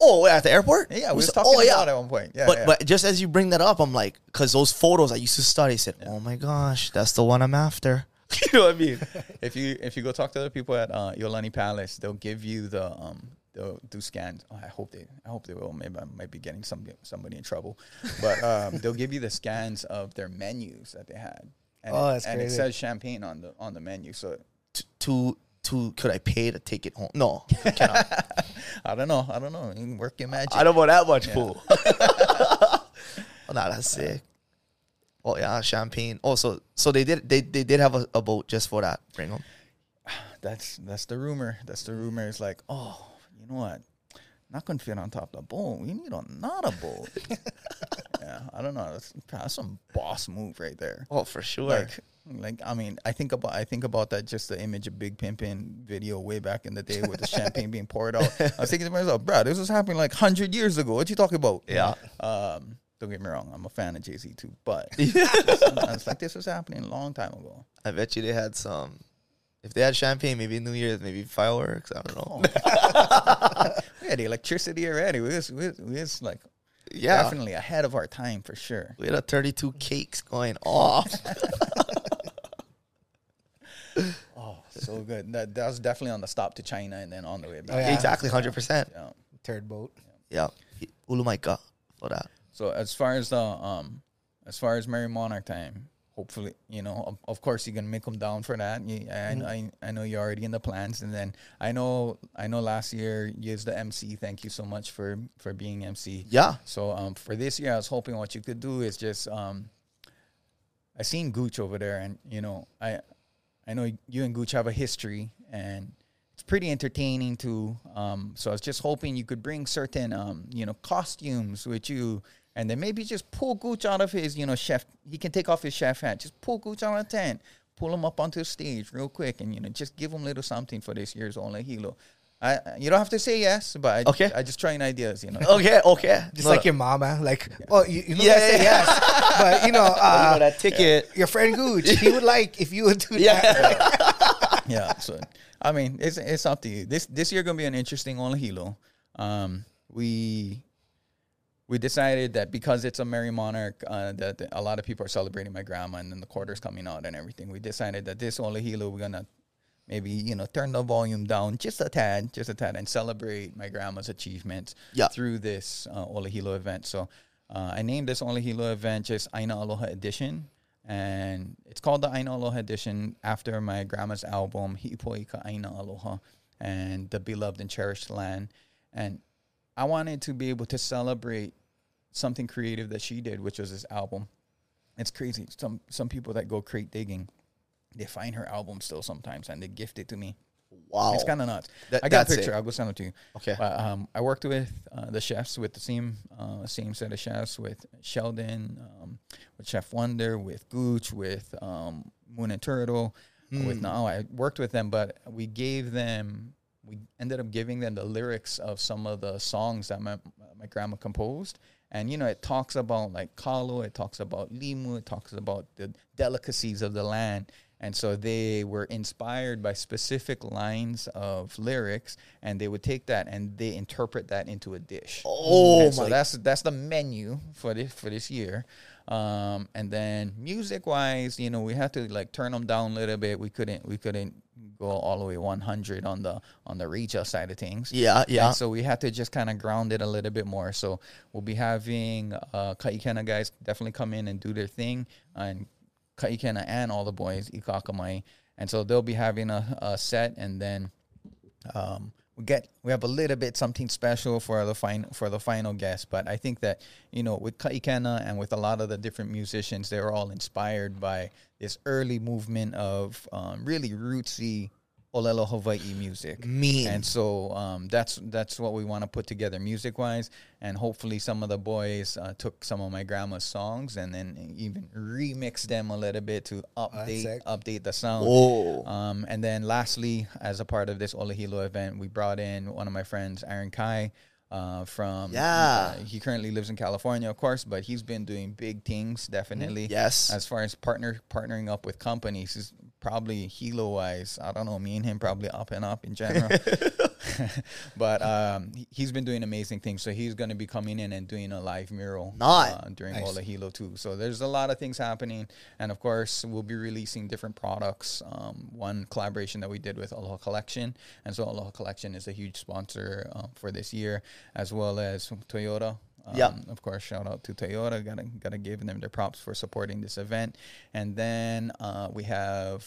Oh, at the airport? Yeah, we was talking oh, yeah. about it at one point. Yeah, but yeah. but just as you bring that up, I'm like, because those photos I used to study, I said, oh my gosh, that's the one I'm after. [LAUGHS] you know what I mean? if you if you go talk to other people at uh, Iolani Palace, they'll give you the um they'll do scans. Oh, I hope they I hope they will. Maybe I might be getting some somebody in trouble, but um, they'll give you the scans of their menus that they had. And Oh, it, that's and it says champagne on the on the menu. So to, to to could I pay to take it home? No, [LAUGHS] I don't know. I don't know. You can work your magic. I don't want that much fool. [LAUGHS] oh, nah, that's sick. Oh yeah, champagne. Also, so they did they, they did have a, a boat just for that. Bring [SIGHS] them. that's that's the rumor. That's the rumor. It's like, oh, you know what? Not gonna fit on top of the bowl. We need another bowl. [LAUGHS] yeah, I don't know. That's, that's some boss move right there. Oh, for sure. Like, like I mean, I think about I think about that just the image of Big Pimpin' video way back in the day with the [LAUGHS] champagne being poured out. I was thinking to myself, bro, this was happening like hundred years ago. What you talking about? Yeah. Um, don't get me wrong, I'm a fan of Jay Z too, but [LAUGHS] it's like this was happening a long time ago. I bet you they had some. If they had champagne, maybe New Year's, maybe fireworks. I don't know. [LAUGHS] We had electricity already. We was, we was, we was like yeah, definitely ahead of our time for sure. we had a 32 cakes going off. [LAUGHS] Oh, so good. That that was definitely on the stop to China and then on the way back. Oh, yeah. Exactly, 100%. Yeah. Third boat. Yeah. Ulumaika for that. So as far as the um, as far as Merrie Monarch time, hopefully you know, of, of course you're gonna make them down for that. You, I, I I know you're already in the plans, and then I know I know last year you was the MC. Thank you so much for for being MC. Yeah. So um, for this year, I was hoping what you could do is just um, I seen Gooch over there, and you know, I I know you and Gooch have a history, and it's pretty entertaining too. Um, so I was just hoping you could bring certain um, you know, costumes with you, and then maybe just pull Gooch out of his, you know, chef. He can take off his chef hat. Just pull Gooch out of the tent, pull him up onto the stage real quick, and you know, just give him a little something for this year's Only Hilo. I, you don't have to say yes, but I, Okay. I just trying ideas, you know. [LAUGHS] Okay, okay. Just No, like no. your mama. Like, oh, you, you know, Yeah, I say yeah, yes. [LAUGHS] but, you know, [LAUGHS] You know, uh, that ticket. your friend Gooch, he would like if you would do that. Yeah. yeah. So I mean, it's it's up to you. This this year gonna be an interesting Only Hilo. Um, we we decided that because it's a Merrie Monarch, uh, that a lot of people are celebrating my grandma, and then the quarter's coming out and everything. We decided that this Only Hilo we're gonna maybe you know turn the volume down just a tad, just a tad, and celebrate my grandma's achievements Yeah. through this uh, Ole Hilo event. So uh, I named this Ole Hilo event just Aina Aloha Edition. And it's called the Aina Aloha Edition after my grandma's album, Hi'ipoika Aina Aloha, and the beloved and cherished land. And I wanted to be able to celebrate something creative that she did, which was this album. It's crazy. Some some people that go crate digging, they find her album still sometimes and they gift it to me. Wow. It's kind of nuts. That- I got a picture. it. I'll go send it to you. Okay. But, um, I worked with uh, the chefs with the same uh, same set of chefs with Sheldon, um, with Chef Wonder, with Gooch, with um, Moon and Turtle, with Nao. I worked with them, but we gave them. We ended up giving them the lyrics of some of the songs that my my grandma composed. And you know, it talks about like kalo, it talks about limu, it talks about the delicacies of the land. And so they were inspired by specific lines of lyrics, and they would take that and they interpret that into a dish. Oh And so that's that's the menu for this for this year. Um, and then music wise, you know, we had to like turn them down a little bit. We couldn't we couldn't go all the way 100 on the on the Reja side of things. Yeah, yeah. And so we had to just kind of ground it a little bit more. So we'll be having uh, Kaikena guys definitely come in and do their thing, and Kaikena and all the boys Ikakamai, and so they'll be having a, a set, and then um, we get we have a little bit something special for the final for the final guest. But I think that you know with Kaikena and with a lot of the different musicians, they were all inspired by this early movement of um, really rootsy Olelo Hawaii music. Mean. And so um, that's that's what we want to put together music wise, and hopefully some of the boys uh, took some of my grandma's songs and then even remixed them a little bit to update sick. update the sound. Oh. Um, and then lastly, as a part of this Ole Hilo event, we brought in one of my friends, Aaron Kai. Uh, from Yeah. uh, he currently lives in California, of course, but he's been doing big things, definitely. Yes. As far as partner partnering up with companies, is probably Hilo wise. I don't know. Me and him probably up and up in general. [LAUGHS] [LAUGHS] but um, he- he's been doing amazing things. So he's going to be coming in and doing a live mural Nice. uh, during Nice. the Hilo too. So there's a lot of things happening, and of course we'll be releasing different products. Um, one collaboration that we did with Aloha Collection, and so Aloha Collection is a huge sponsor um, for this year, as well as Toyota. Um, Yeah. Of course, shout out to Toyota. Gotta gotta give them their props for supporting this event. And then uh, we have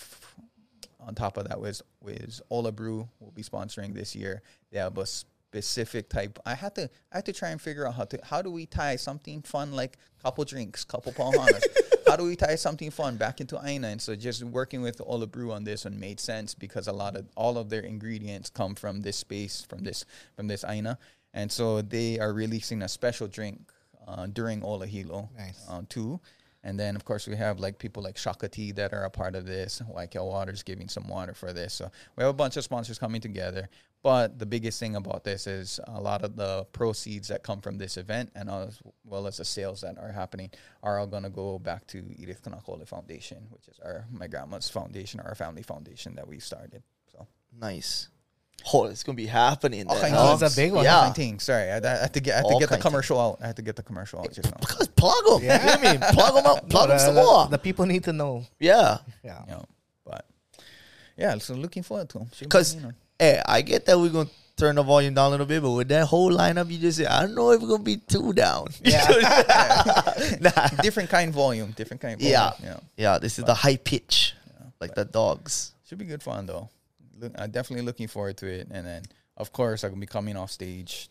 on top of that was was Ola Brew will be sponsoring this year. They have a specific type. I had to I had to try and figure out how to how do we tie something fun like couple drinks, couple pau hanas, [LAUGHS] how do we tie something fun back into Aina? And so just working with Ola Brew on this one made sense because a lot of all of their ingredients come from this space, from this from this Aina, and so they are releasing a special drink uh, during Ola Hilo Nice. uh, too. And then of course we have like people like Shakati that are a part of this. YKL Waters giving some water for this. So we have a bunch of sponsors coming together. But the biggest thing about this is a lot of the proceeds that come from this event and as well as the sales that are happening are all going to go back to Edith Kanakaole Foundation, which is our my grandma's foundation, our family foundation that we started. So Nice. Oh, it's gonna be happening. All Then, huh? It's a big one. Yeah. Fine thing. Sorry, I, I had to get I have to All get the commercial out. I have to get the commercial out just now. Because plug them. Yeah. You know I mean? Plug them out. Plug them some more. the people need to know. yeah. Yeah. You know, but yeah, so looking forward to them. Because, hey, I get that we're going to turn the volume down a little bit, but with that whole lineup you just said, I don't know if we're going to be too down. [LAUGHS] Yeah. [LAUGHS] nah. [LAUGHS] different kind of volume, different kind. Volume. Yeah. yeah. Yeah, this is the high pitch, like the dogs. Should be good fun though. Look, I'm definitely looking forward to it. And then, of course, I'm gonna be coming off stage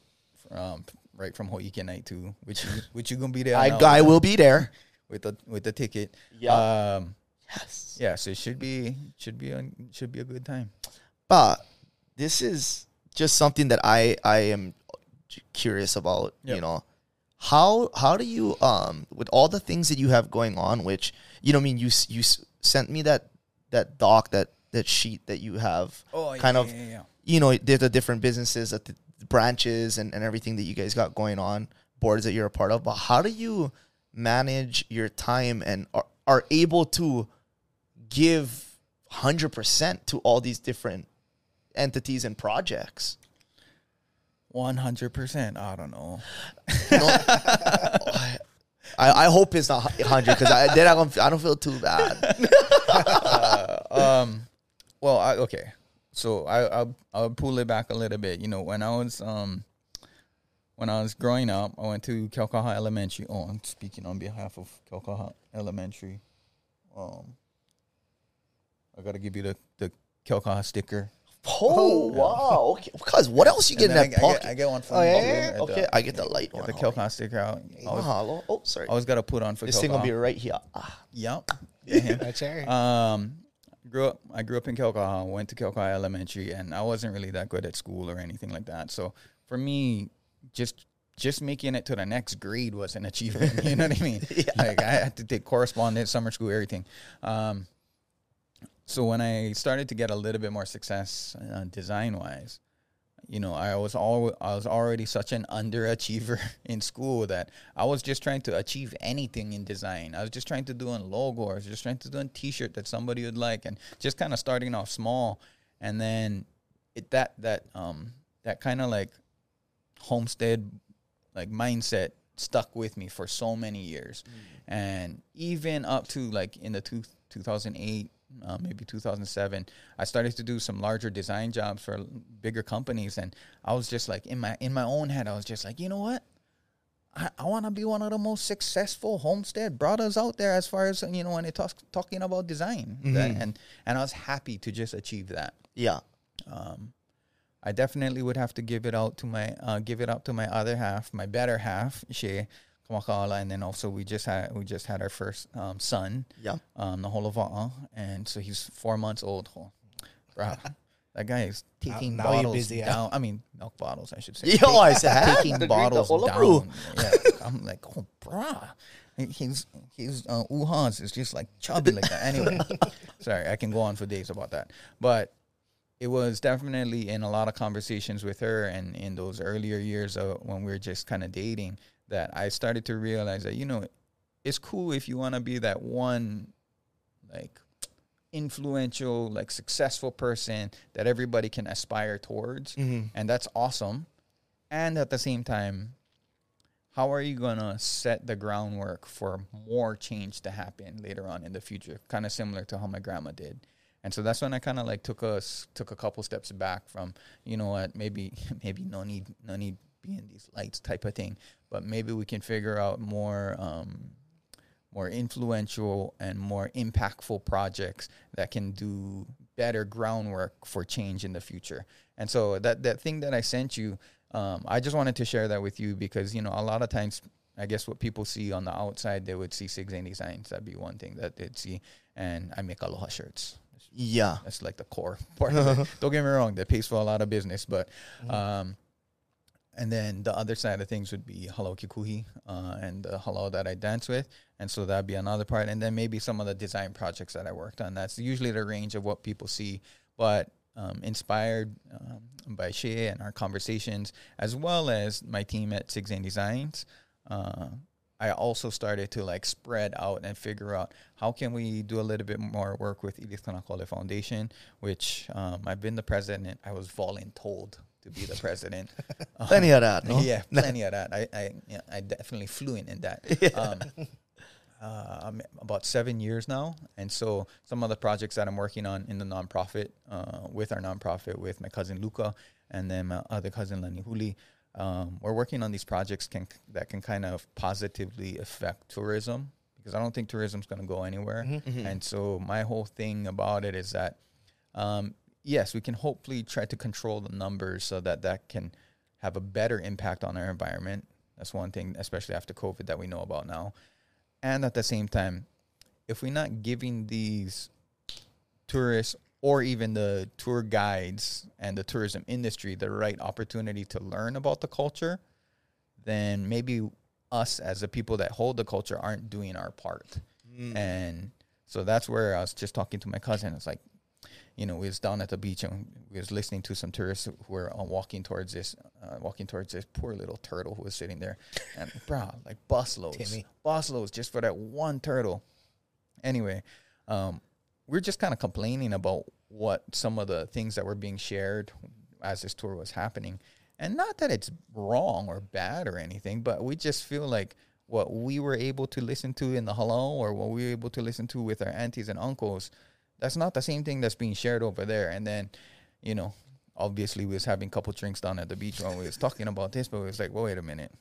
from right from Hoike night too, which you, [LAUGHS] which you gonna be there. I, now I will be there. with the with the ticket. Yeah. Um, Yes. yeah. So it should be should be a, should be a good time. But this is just something that I I am curious about. You know, how how do you um with all the things that you have going on, which you know, I mean, you you sent me that that doc that that sheet that you have. Oh, kind yeah, of yeah, yeah. you know, there's the different businesses, that the branches, and and everything that you guys got going on, boards that you're a part of. But how do you manage your time and are, are able to give 100% to all these different entities and projects. One hundred percent. I don't know. [LAUGHS] I, I hope it's not 100 because I, then I don't, I don't feel too bad. [LAUGHS] um, well, I, okay. So I I'll, I'll pull it back a little bit. You know, when I was um when I was growing up, I went to Keaukaha Elementary. Oh, I'm speaking on behalf of Keaukaha Elementary. Um, I gotta give you the the Keaukaha sticker. Oh, wow. Okay. Because what else you get in that I, I, pocket? get, I get one from Oh, yeah, you yeah, at the- okay, I get the light get one. the Keaukaha sticker out. I was, Mahalo. Oh, sorry. I was gonna put on for This thing will Keaukaha. be right here. Ah. Yep. [LAUGHS] Yeah. That's right. Um, grew up. I grew up in Keaukaha. Went to Keaukaha Elementary, and I wasn't really that good at school or anything like that. So for me, just just making it to the next grade was an [LAUGHS] achievement. You know what I mean? [LAUGHS] Like I had to take correspondence, summer school, everything. Um, so when I started to get a little bit more success uh, design wise, you know, I was all I was already such an underachiever [LAUGHS] in school that I was just trying to achieve anything in design. I was just trying to do a logo, or I was just trying to do a T-shirt that somebody would like, and just kind of starting off small, and then it that that um that kind of like homestead like mindset stuck with me for so many years, and even up to like in the two, 2008 uh, maybe 2007 i started to do some larger design jobs for bigger companies and i was just like in my in my own head i was just like you know what? I, I want to be one of the most successful homestead brothers out there as far as you know when it talks talking about design. That- and and i was happy to just achieve that. Yeah. um, I definitely would have to give it out to my uh, give it up to my other half, my better half, she Kamakala, and then also we just had we just had our first um, son, Yeah. um, the Holova'a, and so he's four months old. Oh, bruh, [LAUGHS] that guy is taking now you're bottles busy, huh? down. I mean, milk bottles, I should say. [LAUGHS] Yo, I said, huh? taking To drink the bottles down. Yeah, [LAUGHS] I'm like, oh, bruh. He's he's uh, Wuhan's is just like chubby like that. Anyway, sorry, I can go on for days about that, but it was definitely in a lot of conversations with her and in those earlier years of when we were just kind of dating that I started to realize that you know it's cool if you want to be that one like influential like successful person that everybody can aspire towards Mhm. and that's awesome. And at the same time how are you going to set the groundwork for more change to happen later on in the future? Kind of similar to how my grandma did. And so that's when I kind of like took us took a couple steps back from you know what maybe [LAUGHS] maybe no need no need being these lights type of thing, but maybe we can figure out more um, more influential and more impactful projects that can do better groundwork for change in the future. And so that that thing that I sent you, um, I just wanted to share that with you because you know a lot of times I guess what people see on the outside, they would see Sig Zane Designs. That'd be one thing that they'd see. And I make aloha shirts. Yeah. That's like the core [LAUGHS] part of it. Don't get me wrong, that pays for a lot of business, but um, and then the other side of things would be Halau Kekuhi uh, and the Hello that I dance with. And so that'd be another part. And then maybe some of the design projects that I worked on. That's usually the range of what people see. But um, inspired um, by Shea and our conversations, as well as my team at Sig Zane Designs, uh, I also started to like spread out and figure out how can we do a little bit more work with Edith Kanakaole Foundation, which um, I've been the president. I was voluntold to be the president. [LAUGHS] Plenty of that. No? Yeah, [LAUGHS] plenty of that. I I, yeah, I definitely fluent in that. [LAUGHS] Um, uh, I'm about seven years now, and so some of the projects that I'm working on in the nonprofit, uh, with our nonprofit, with my cousin Luca, and then my other cousin Lenny Huli, um, we're working on these projects can that can kind of positively affect tourism because I don't think tourism's going to go anywhere. And so my whole thing about it is that um, yes, we can hopefully try to control the numbers so that that can have a better impact on our environment. That's one thing, especially after COVID, that we know about now. And at the same time, if we're not giving these tourists or even the tour guides and the tourism industry the right opportunity to learn about the culture, then maybe us as the people that hold the culture aren't doing our part. Mm. And so that's where I was just talking to my cousin. It's like, you know, we was down at the beach and we was listening to some tourists who were uh, walking towards this, uh, walking towards this poor little turtle who was sitting there, and [LAUGHS] bro, like busloads, Timmy. busloads just for that one turtle. Anyway, um, we're just kind of complaining about what some of the things that were being shared as this tour was happening, and not that it's wrong or bad or anything, but we just feel like what we were able to listen to in the halau or what we were able to listen to with our aunties and uncles that's not the same thing that's being shared over there. And then, you know, obviously we was having a couple drinks down at the beach when we was talking about this, but we was like, well, wait a minute.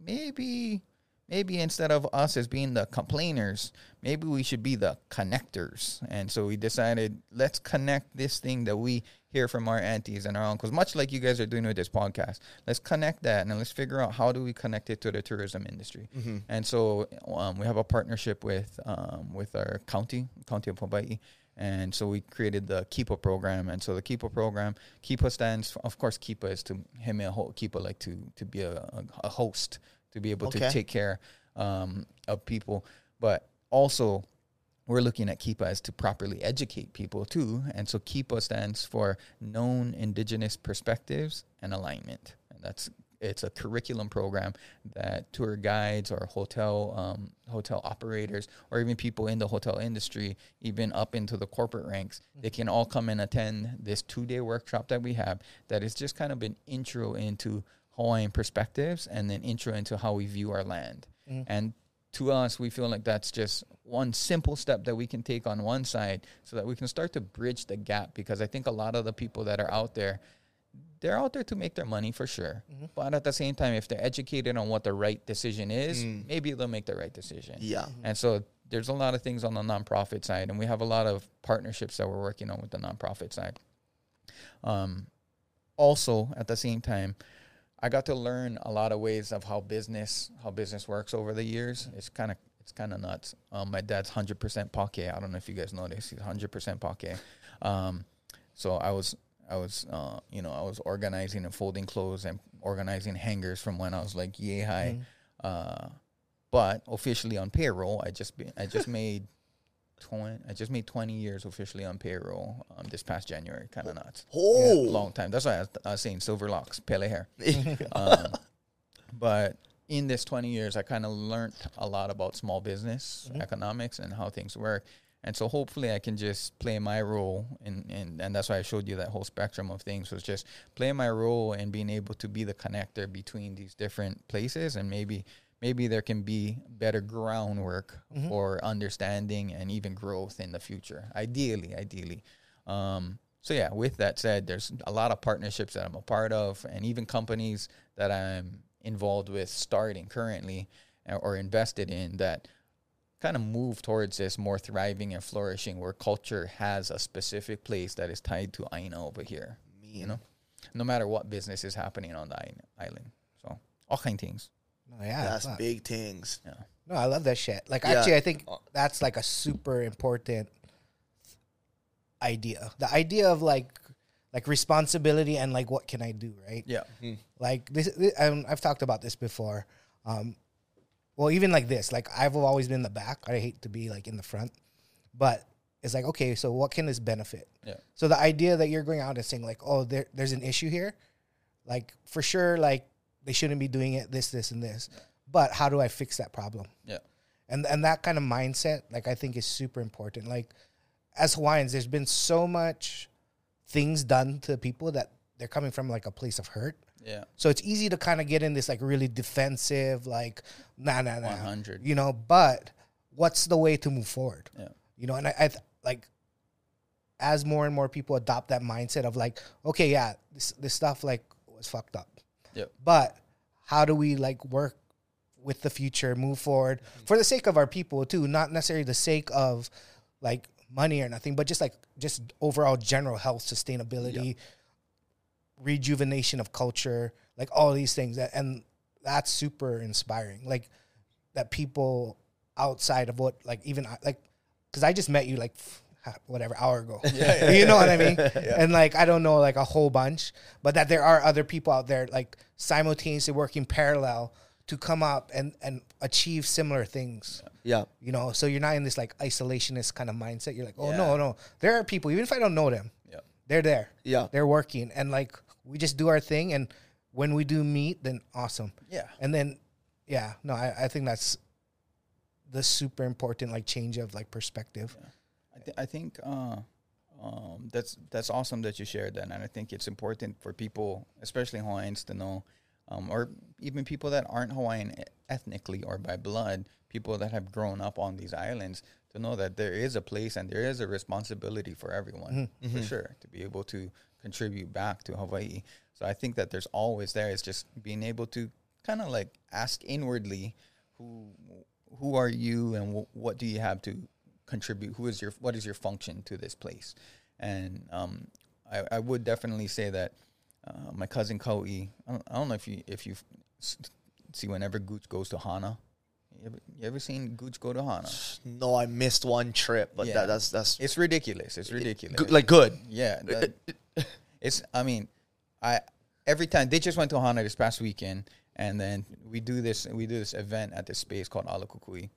Maybe maybe instead of us as being the complainers, maybe we should be the connectors. And so we decided let's connect this thing that we hear from our aunties and our uncles, much like you guys are doing with this podcast. Let's connect that and let's figure out how do we connect it to the tourism industry. And so um, we have a partnership with um, with our county, county of Hawaii. And so we created the Kipa program. And so the Kipa program, Kipa stands, for, of course, Kipa is to him, a Kipa like to, to be a, a host, to be able Okay. to take care um, of people. But also, we're looking at KIPA as to properly educate people too. And so KIPA stands for Known Indigenous Perspectives and Alignment. And that's it's a curriculum program that tour guides or hotel um, hotel operators or even people in the hotel industry, even up into the corporate ranks, they can all come and attend this two day workshop that we have. That is just kind of an intro into Hawaiian perspectives and then intro into how we view our land. Mm-hmm. And to us, we feel like that's just one simple step that we can take on one side so that we can start to bridge the gap because I think a lot of the people that are out there, they're out there to make their money for sure. Mm-hmm. But at the same time, if they're educated on what the right decision is, mm. maybe they'll make the right decision. Yeah. Mm-hmm. And so there's a lot of things on the nonprofit side, and we have a lot of partnerships that we're working on with the nonprofit side. Um, also, at the same time, I got to learn a lot of ways of how business how business works over the years. It's kind of it's kind of nuts. Um, my dad's hundred percent Pake. I don't know if you guys know this. He's hundred percent Pake. Um, so I was I was uh, you know I was organizing and folding clothes and organizing hangers from when I was like yay high. Uh, but officially on payroll, I just be, I just [LAUGHS] made twenty. I just made twenty years officially on payroll um, this past January. Kind of nuts. Oh. long time. That's why I was, I was saying silver locks, pale hair. [LAUGHS] um, but in this 20 years, I kind of learned a lot about small business economics and how things work. And so hopefully I can just play my role in, in and that's why I showed you that whole spectrum of things was just playing my role and being able to be the connector between these different places and maybe maybe there can be better groundwork for understanding and even growth in the future. Ideally, ideally. Um, so yeah, with that said, there's a lot of partnerships that I'm a part of, and even companies that I'm involved with starting currently uh, or invested in that kind of move towards this more thriving and flourishing where culture has a specific place that is tied to Aina over here. You know, no matter what business is happening on the island- island. So all kind of things. No, yeah, That's fuck. big things. Yeah. No, I love that shit. Like Yeah. actually, I think that's like a super important idea. The idea of like like responsibility and like what can I do, right? Yeah. Like this, this I've talked about this before. Um, well, even like this, like I've always been in the back. I hate to be like in the front, but it's like okay, so what can this benefit? Yeah. So the idea that you're going out and saying like, oh, there, there's an issue here, like for sure, like they shouldn't be doing it, this, this, and this. But how do I fix that problem? Yeah. and and that kind of mindset like i think is super important like as hawaiians there's been so much things done to people that they're coming from like a place of hurt Yeah. so it's easy to kind of get in this like really defensive like nah nah nah 100. you know but what's the way to move forward Yeah. you know and i, I th- like as more and more people adopt that mindset of like okay yeah this this stuff like was fucked up Yep. but how do we like work with the future, move forward mm-hmm. for the sake of our people too, not necessarily the sake of like money or nothing, but just like just overall general health, sustainability, rejuvenation of culture, like all these things. That, and that's super inspiring. Like that people outside of what like even I- like because I just met you like f- whatever hour ago. [LAUGHS] you know what I mean? [LAUGHS] And like I don't know like a whole bunch, but that there are other people out there like simultaneously working parallel to come up and and achieve similar things. Yeah. You know, so you're not in this like isolationist kind of mindset. You're like, oh Yeah. no, no, there are people even if I don't know them, Yeah. they're there. Yeah. they're working, and like we just do our thing, and when we do meet, then awesome. Yeah. And then, yeah, no, I, I think that's the super important like change of like perspective. I, th- I think uh, um, that's that's awesome that you shared that, and I think it's important for people, especially Hawaiians, to know, um, or even people that aren't Hawaiian ethnically or by blood, people that have grown up on these islands, to know that there is a place and there is a responsibility for everyone, for sure, to be able to contribute back to Hawaii. So I think that there's always there. It's just being able to kind of like ask inwardly, who who are you and wh- what do you have to contribute who is your what is your function to this place and um, I, I would definitely say that uh, my cousin Ko'i I don't, I don't know if you if you see whenever Gooch goes to Hana you ever, you ever seen Gooch go to Hana [SIGHS] No, I missed one trip, but Yeah. that, that's that's it's ridiculous it's ridiculous good, like good. yeah, that- [LAUGHS] it's. I mean, I every time they just went to Hana this past weekend, and then we do this. We do this event at this space called Ala Kukui.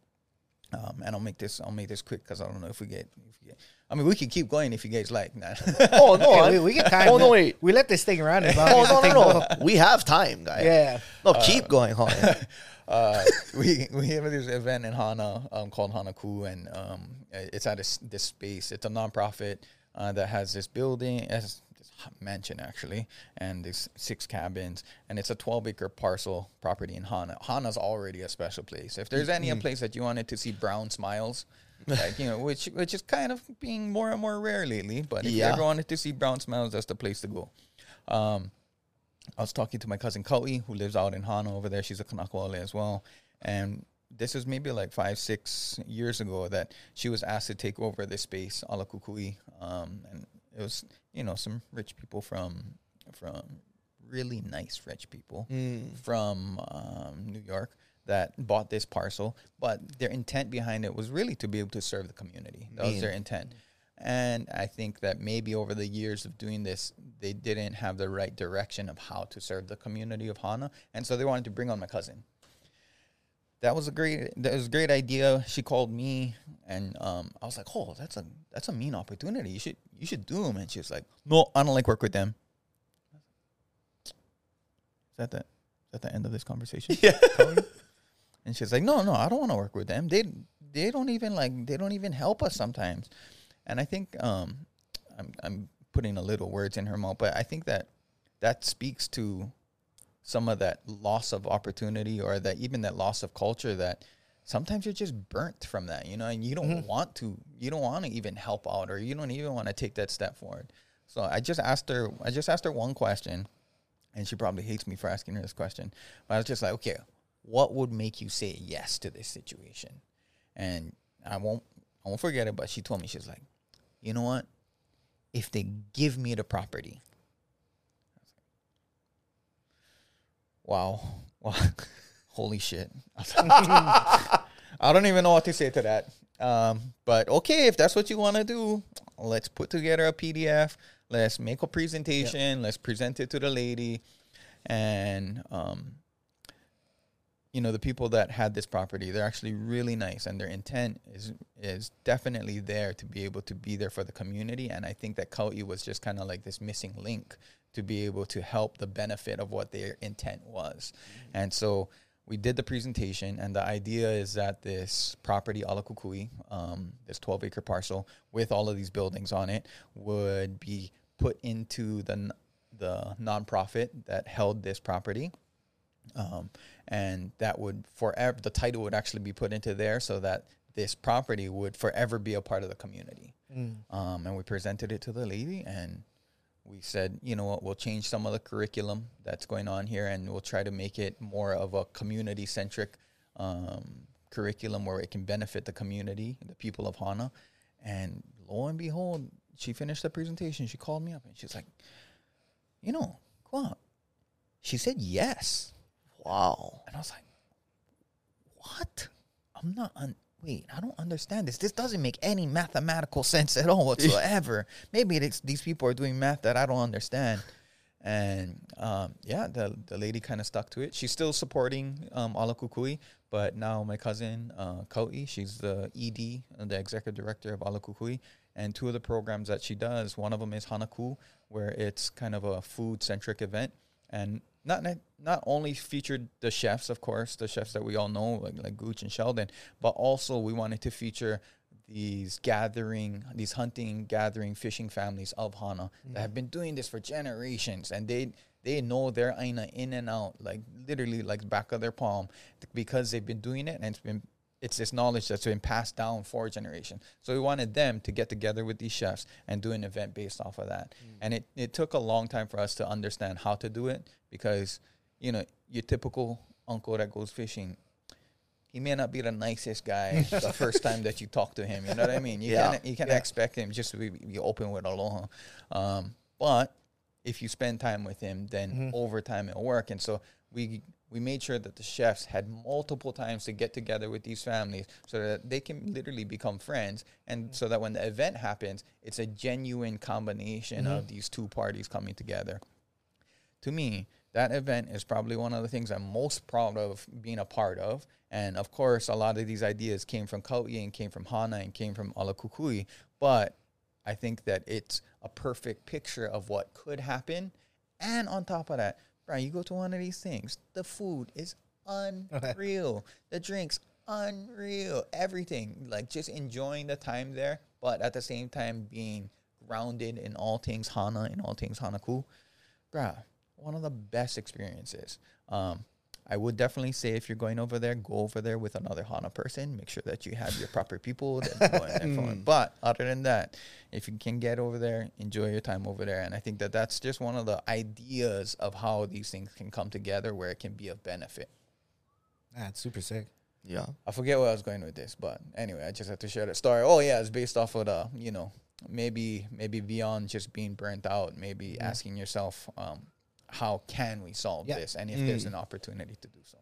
Um, and I'll make this. I'll make this quick because I don't know if we get. If we get I mean, we can keep going if you guys like. Nah. Oh no! Hey, I- we, we get time. Oh no! Wait. we let this thing run. as long Oh as no! No! No! We have time, guys. Yeah. No, keep going. Hold [LAUGHS] uh, we we have this event in Hana um, called Hanaku, and um, it's at this, this space. It's a nonprofit uh, that has this building, it has this h- mansion actually, and there's six cabins, and it's a 12 acre parcel property in Hana. Hana's already a special place. If there's any a place that you wanted to see brown smiles. like you know, which which is kind of being more and more rare lately. But if Yeah. you ever wanted to see brown smiles, that's the place to go. Um, I was talking to my cousin Ko'i, who lives out in Hana over there. She's a Kanakaole as well. And this is maybe like five, six years ago that she was asked to take over this space, Ala Kukui. Um, and it was, you know, some rich people from from really nice rich people from um, New York that bought this parcel. But their intent behind it was really to be able to serve the community. That was their intent. And I think that maybe over the years of doing this, they didn't have the right direction of how to serve the community of Hana, and so they wanted to bring on my cousin. That was a great. That was a great idea. She called me, and um, I was like, "Oh, that's a that's a mean opportunity. You should you should do them." And she was like, "No, I don't like work with them." Is that the is that the end of this conversation? Yeah. [LAUGHS] And she's like, "No, no, I don't want to work with them. They they don't even like they don't even help us sometimes." And I think um, I'm I'm putting a little words in her mouth, but I think that that speaks to some of that loss of opportunity or that even that loss of culture that sometimes you're just burnt from that, you know, and you don't mm-hmm. want to you don't want to even help out or you don't even want to take that step forward. So I just asked her I just asked her one question and she probably hates me for asking her this question. But I was just like, okay, what would make you say yes to this situation? And I won't I won't forget it, but she told me she's like, you know what? If they give me the property. Wow. [LAUGHS] Wow. Holy shit. [LAUGHS] I don't even know what to say to that. Um, but okay, if that's what you want to do, let's put together a PDF. Let's make a presentation. Let's present it to the lady. And, um, you know, the people that had this property, they're actually really nice and their intent is is definitely there to be able to be there for the community. And I think that Ko'i was just kind of like this missing link to be able to help the benefit of what their intent was. And so we did the presentation, and the idea is that this property, Alakukui, um, this 12 acre parcel with all of these buildings on it, would be put into the the nonprofit that held this property. Um, and that would forever the title would actually be put into there so that this property would forever be a part of the community. Um, and we presented it to the lady, and we said, you know what, we'll change some of the curriculum that's going on here, and we'll try to make it more of a community centric um, curriculum where it can benefit the community, the people of Hana. And lo and behold, she finished the presentation. She called me up and she's like, you know, Kwa, she said yes. Wow. And I was like, what? I'm not, un- wait, I don't understand this. This doesn't make any mathematical [LAUGHS] sense at all whatsoever. Maybe these people are doing math that I don't understand. And um, yeah, the, the lady kind of stuck to it. She's still supporting um, Ala Kukui, but now my cousin, uh, she's the ED, uh, the executive director of Ala Kukui. And two of the programs that she does, one of them is Hanaku, where it's kind of a food centric event. And not not- only featured the chefs, of course, the chefs that we all know, like like Gooch and Sheldon, but also we wanted to feature these gathering, these hunting, gathering, fishing families of Hana that have mm-hmm. been doing this for generations, and they they know their aina in and out, like literally like back of their palm, because they've been doing it, and it's been it's this knowledge that's been passed down for a generation. So we wanted them to get together with these chefs and do an event based off of that. And it, it took a long time for us to understand how to do it because, you know, your typical uncle that goes fishing, he may not be the nicest guy [LAUGHS] the first time that you talk to him. You know what I mean? You Yeah. can't you can't expect him just to be, be open with aloha. Um, but if you spend time with him, then over time it'll work. And so we we made sure that the chefs had multiple times to get together with these families so that they can literally become friends and mm-hmm. so that when the event happens, it's a genuine combination of mm-hmm. these two parties coming together to me, that event is probably one of the things I'm most proud of being a part of. And of course, a lot of these ideas came from Ko'i and came from Hana and came from Alakukui. But I think that it's a perfect picture of what could happen. And on top of that, You go to one of these things, the food is unreal, [LAUGHS] the drinks unreal, everything. Like just enjoying the time there, but at the same time being grounded in all things Hana and all things Hanaku bruh, one of the best experiences. Um, I would definitely say if you're going over there, go over there with another Hana person. Make sure that you have your proper people. That go in there for it. But other than that, if you can get over there, enjoy your time over there. And I think that that's just one of the ideas of how these things can come together where it can be of benefit. That's super sick. Yeah. I forget where I was going with this, but anyway, I just have to share that story. Oh yeah, it's based off of the, you know, maybe maybe beyond just being burnt out, maybe asking yourself, um, how can we solve Yeah. this, and if there's an opportunity to do so.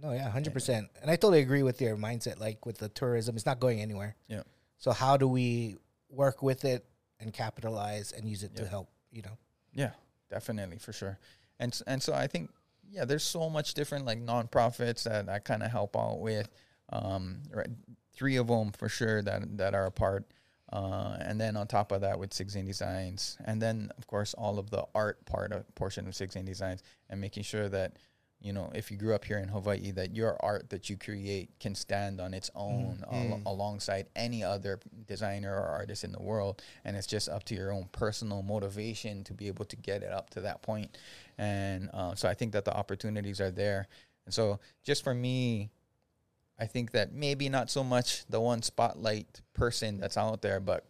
No, yeah, hundred percent. And I totally agree with your mindset. Like with the tourism, it's not going anywhere. Yeah. So how do we work with it and capitalize and use it to help? You know. Yeah, definitely for sure. And and so I think yeah, there's so much different like nonprofits that I kind of help out with. Um, right, three of them for sure that that are a part. Uh, and then on top of that with six Sixteen Designs, and then of course all of the art part of portion of six Sixteen Designs, and making sure that you know if you grew up here in Hawaii, that your art that you create can stand on its own al- alongside any other designer or artist in the world, and it's just up to your own personal motivation to be able to get it up to that. And uh, so I think that the opportunities are there, and so just for me, I think that maybe not so much the one spotlight person that's out there, but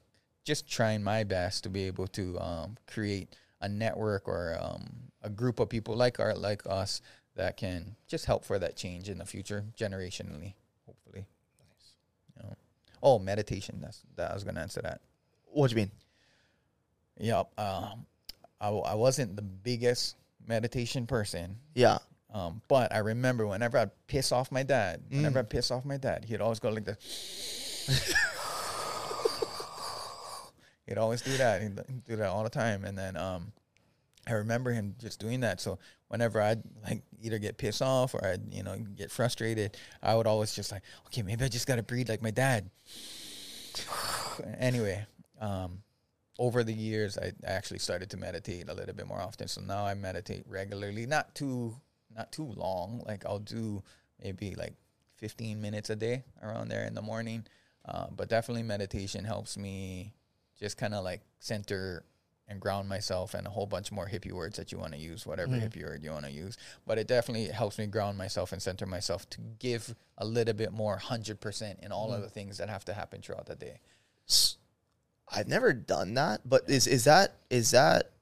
just trying my best to be able to um, create a network or um, a group of people like our like us that can just help for that change in the future generationally, hopefully. Nice. You know. Oh, meditation. That's that. I was gonna answer that. What do you mean? Yep. Um, I, w- I wasn't the biggest meditation person, Yeah. Um, but I remember whenever I'd piss off my dad, whenever I'd piss off my dad, he'd always go like this. [LAUGHS] he'd always do that. He'd do that all the time. And then um, I remember him just doing that. So whenever I'd like either get pissed off or I'd, you know, get frustrated, I would always just like, okay, maybe I just got to breathe like my dad. anyway, um, over the years, I actually started to meditate a little bit more often. So now I meditate regularly, not too, not too long. Like I'll do maybe like 15 minutes a day around there in the morning. Uh, but definitely meditation helps me just kind of like center and ground myself and a whole bunch more hippie words that you want to use, whatever hippie word you want to use. But it definitely helps me ground myself and center myself to give a little bit more 100% in all of the things that have to happen throughout the day. I've never done that, but is is that is that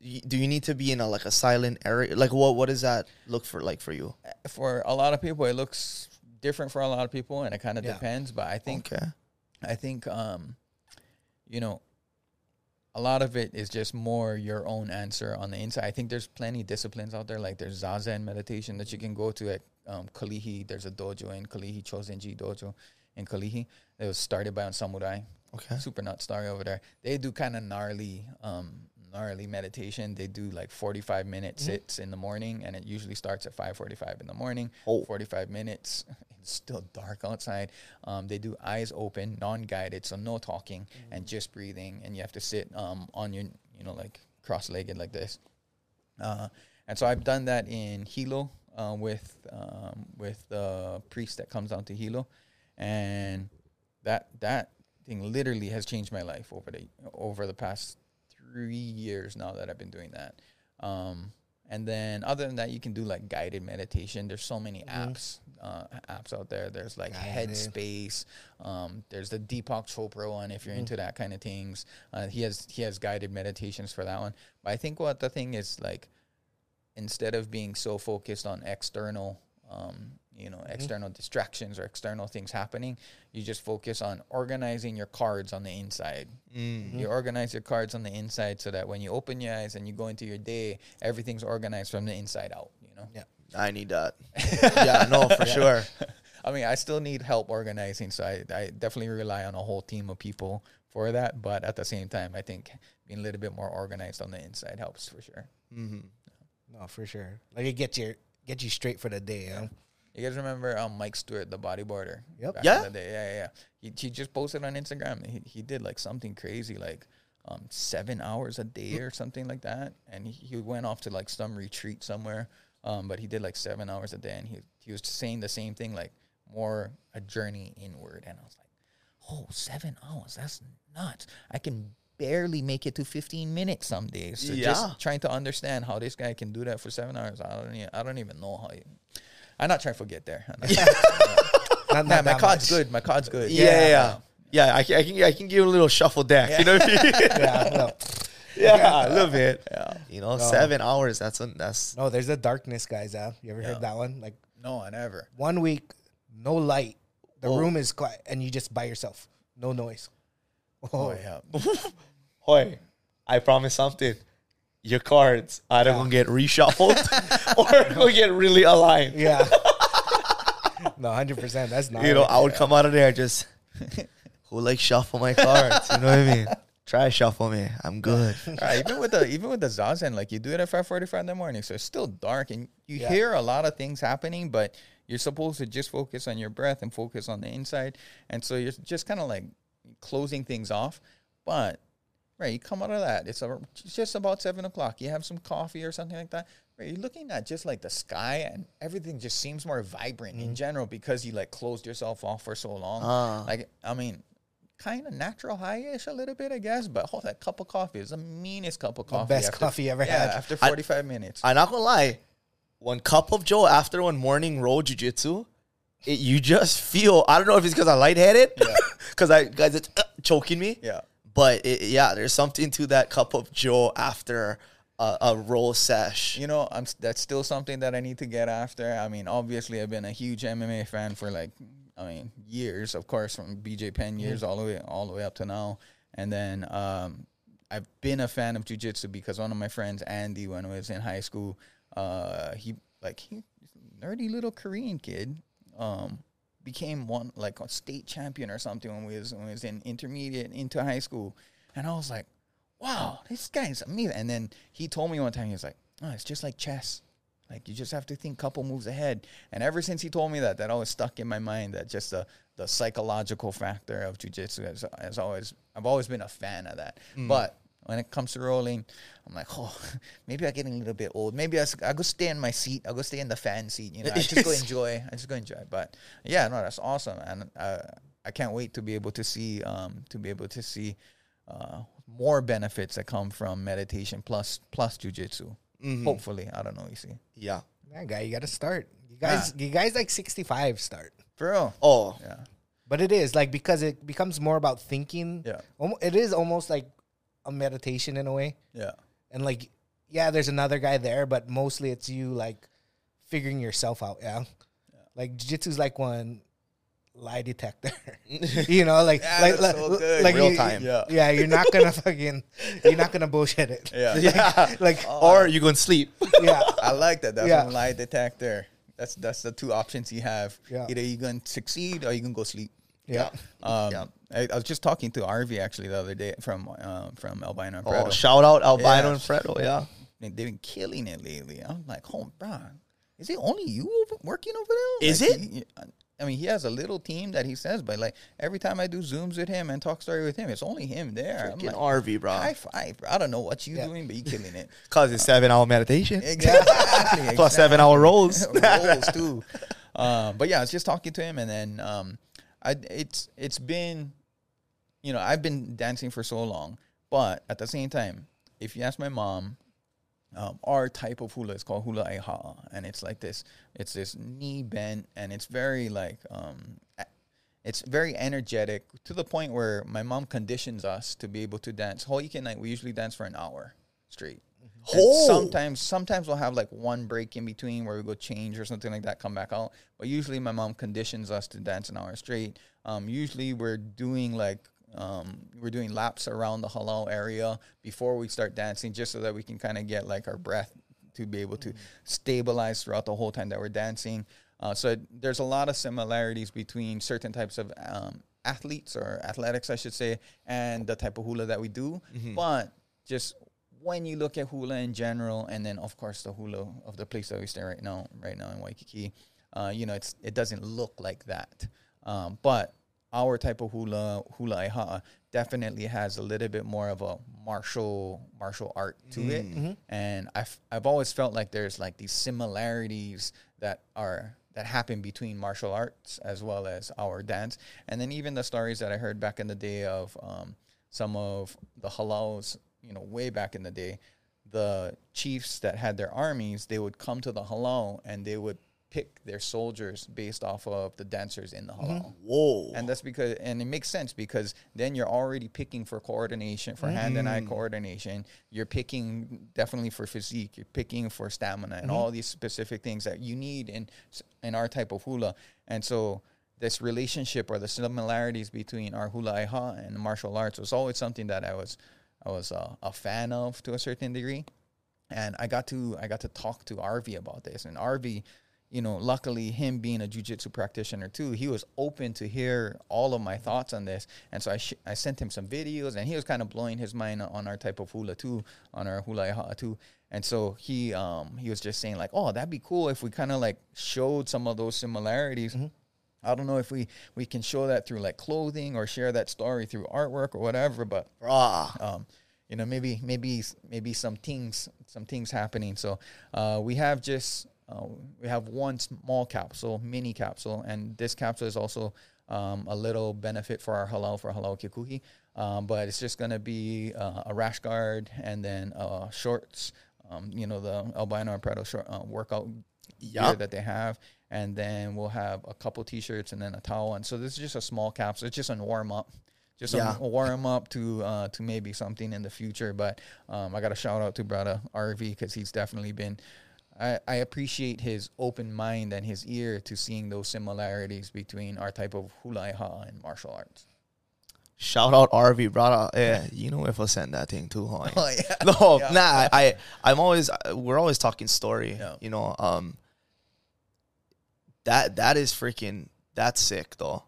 do you need to be in a like a silent area? Like what what does that look for like for you? For a lot of people, it looks different for a lot of people, and it kind of Yeah. depends. But I think Okay. I think um, you know, a lot of it is just more your own answer on the inside. I think there's plenty of disciplines out there. Like there's Zazen meditation that you can go to at um, Kalihi. There's a dojo in Kalihi, Chozenji Dojo in Kalihi. It was started by a samurai. Okay. Super nut story over there. They do kind of gnarly, um, gnarly meditation. They do like 45 minute sits in the morning, and it usually starts at 5:45 in the morning. Oh. 45 minutes. [LAUGHS] It's still dark outside. Um, they do eyes open, non-guided, so no talking and just breathing. And you have to sit um, on your, you know, like cross-legged like this. Uh, and so I've done that in Hilo uh, with um, with the priest that comes down to Hilo, and that that thing literally has changed my life over the over the past three years now that I've been doing that. Um, and then other than that, you can do like guided meditation. There's so many apps uh, apps out there. There's like Guided. Headspace. Um, there's the Deepak Chopra one if you're into that kind of things. Uh, he has he has guided meditations for that one. But I think what the thing is like, instead of being so focused on external, um, you know, mm-hmm. external distractions or external things happening, you just focus on organizing your cards on the inside. Mm-hmm. You organize your cards on the inside so that when you open your eyes and you go into your day, everything's organized from the inside out. You know. Yeah. I need that. [LAUGHS] yeah, no, for sure. [LAUGHS] I mean, I still need help organizing, so I, I definitely rely on a whole team of people for that. But at the same time, I think being a little bit more organized on the inside helps for sure. Mm-hmm. No, for sure. Like it gets you get you straight for the day. You know? You guys remember um, Mike Stewart, the bodyboarder? Yep. Yeah. in the day? yeah, yeah, yeah. He, he just posted on Instagram. He, he did like something crazy, like um, seven hours a day or something like that. And he, he went off to like some retreat somewhere. Um, but he did like seven hours a day, and he he was saying the same thing, like more a journey inward. And I was like, oh, seven hours, that's nuts. I can barely make it to 15 minutes some days. So Yeah. just trying to understand how this guy can do that for seven hours. I don't even, I don't even know how. He, I'm not trying to forget there. I'm not- [LAUGHS] Not, Nah, my that card's much. good. My card's good. Yeah, yeah, yeah. Yeah, I can, I can, I can give a little shuffle deck. You know what I mean? Yeah, no. [LAUGHS] yeah, a little bit. Yeah. You know, seven hours. That's a, that's no, there's a darkness, guys. Uh, you ever Yeah. heard that one? Like No, I never. one week, no light. The Oh. room is quiet, and you just by yourself, no noise. Oh, Oh, yeah. [LAUGHS] Hoy, I promise something. Your cards either gonna get reshuffled [LAUGHS] [LAUGHS] or gonna get really aligned. yeah. [LAUGHS] no, hundred percent. That's not. You know, I would come out of there just who like shuffle my cards. You know what I mean? Try shuffle me. I'm good. Right, even with the even with the zazen, like you do it at five forty five in the morning, so it's still dark, and you Yeah. hear a lot of things happening, but you're supposed to just focus on your breath and focus on the inside, and so you're just kind of like closing things off. But right, you come out of that, it's, a, it's just about seven o'clock. You have some coffee or something like that. Right, you're looking at just like the sky, and everything just seems more vibrant in general because you like closed yourself off for so long. Ah. Like I mean, kind of natural high-ish a little bit, I guess. But oh, that cup of coffee is the meanest cup of coffee. best after- coffee ever yeah, had. after I- 45 minutes. I'm not gonna lie. One cup of Joe after one morning roll jujitsu, it, you just feel. I don't know if it's because I'm lightheaded, because [LAUGHS] I guys it's uh, choking me. yeah. But it, yeah, there's something to that cup of Joe after a, a roll sesh. You know, I'm that's still something that I need to get after. I mean, obviously, I've been a huge MMA fan for like, I mean, years. Of course, from BJ Penn years all the way all the way up to now. And then um, I've been a fan of jujitsu because one of my friends, Andy, when I was in high school, uh, he like he nerdy little Korean kid um became one like a state champion or something when we was when we was in intermediate into high school, and I was like, wow, this guy's amazing. And then he told me one time he was like, oh, it's just like chess. Like you just have to think couple moves ahead. And ever since he told me that, that always stuck in my mind. That just the the psychological factor of jujitsu has, has always I've always been a fan of that. Mm. But when it comes to rolling, I'm like, oh, [LAUGHS] maybe I'm getting a little bit old. Maybe I will go stay in my seat. I'll go stay in the fan seat. You know, I just go [LAUGHS] enjoy. I just go enjoy. But yeah, no, that's awesome, and uh, I can't wait to be able to see um, to be able to see uh, more benefits that come from meditation plus plus jujitsu. Hopefully, I don't know. You see, Yeah. That guy, you got to start. You guys, you guys like 65 start. for real. Oh, Yeah, But it is like because it becomes more about thinking. Yeah. It is almost like a meditation in a way. yeah, And like, yeah, there's another guy there, but mostly it's you like figuring yourself out. Yeah. Like jiu-jitsu's like one lie detector. [LAUGHS] [LAUGHS] you know, like Yeah, like that's like, so good. like Real you- time. Yeah. [LAUGHS] Yeah, you're not gonna fucking you're not gonna bullshit it. yeah. yeah. Like or you gonna sleep. yeah. I like that. That's Yeah. one lie detector. That's that's the two options you have. Yeah. Either you're gonna succeed or you can go sleep. Yeah. Um, Yeah. I, I was just talking to RV actually the other day from um, from Albino and Preto. Oh, shout out Albino Yeah. and Preto. Yeah. They- They've been killing it lately. I'm like, oh, bro, is it only you working over there? Is Like, it? he- I mean, he has a little team that he says, but like every time I do zooms with him and talk story with him, it's only him there. I'm Freaking like, RV, bro. high five, bro. I don't know what you Yeah. doing, but you're killing it. [LAUGHS] Cause it's seven hour meditation Exactly. [LAUGHS] plus seven hour rolls. [LAUGHS] rolls too. Um, but yeah, I was just talking to him, and then um, I it's it's been, you know, I've been dancing for so long, but at the same time, if you ask my mom, um, our type of hula is called hula aiha, and it's like this. It's this knee bent, and it's very like um, it's very energetic to the point where my mom conditions us to be able to dance. Hoike night, we usually dance for an hour straight. And Oh. Sometimes, sometimes we'll have like one break in between where we go change or something like that, come back out. But usually, my mom conditions us to dance an hour straight. Um, usually, we're doing like um, we're doing laps around the halau area before we start dancing, just so that we can kind of get like our breath to be able to stabilize throughout the whole time that we're dancing. Uh, so there's a lot of similarities between certain types of um, athletes or athletics, I should say, and the type of hula that we do. But just when you look at hula in general, and then of course the hula of the place that we stay right now, right now in Waikiki, uh, you know, it's it doesn't look like that. Um, but our type of hula, hula iha, definitely has a little bit more of a martial martial art to it, and I've I've always felt like there's like these similarities that are that happen between martial arts as well as our dance, and then even the stories that I heard back in the day of um, some of the halaus, you know, way back in the day, the chiefs that had their armies, they would come to the halau and they would pick their soldiers based off of the dancers in the halau. Mm-hmm. Whoa. And that's because, and it makes sense because then you're already picking for coordination, for hand and eye mm. coordination. You're picking definitely for physique. You're picking for stamina and all mm-hmm. these specific things that you need in in our type of hula. And so this relationship or the similarities between our hula iha and martial arts was always something that I was I was uh, a fan of to a certain degree and I got to I got to talk to RV about this, and RV, you know, luckily him being a jujitsu practitioner too, he was open to hear all of my thoughts on this, and so I sh- I sent him some videos, and he was kind of blowing his mind on our type of hula too, on our hula iha too, and so he um he was just saying like, oh, that'd be cool if we kind of like showed some of those similarities. I don't know if we we can show that through like clothing or share that story through artwork or whatever, but Bruh. um, you know, maybe maybe maybe some things some things happening. So uh, we have just uh, we have one small capsule, mini capsule, and this capsule is also um, a little benefit for our halau for Halau Kekuhi. Um, but it's just gonna be uh, a rash guard and then uh, shorts. Um, you know, the albino and Preto short uh, workout gear that they have. And then we'll have a couple t-shirts and then a towel. And so this is just a small capsule. It's just a warm up just Yeah. a warm up to uh, to maybe something in the future. But um, I got a shout out to brother RV because he's definitely been. I, I appreciate his open mind and his ear to seeing those similarities between our type of hula iha and martial arts. Shout out RV, brother. Yeah, you know if I send that thing too, huh? [LAUGHS] Oh yeah, no, [LAUGHS] Yeah. nah. I I'm always we're always talking story. Yeah. You know, um, That that is freaking that's sick though.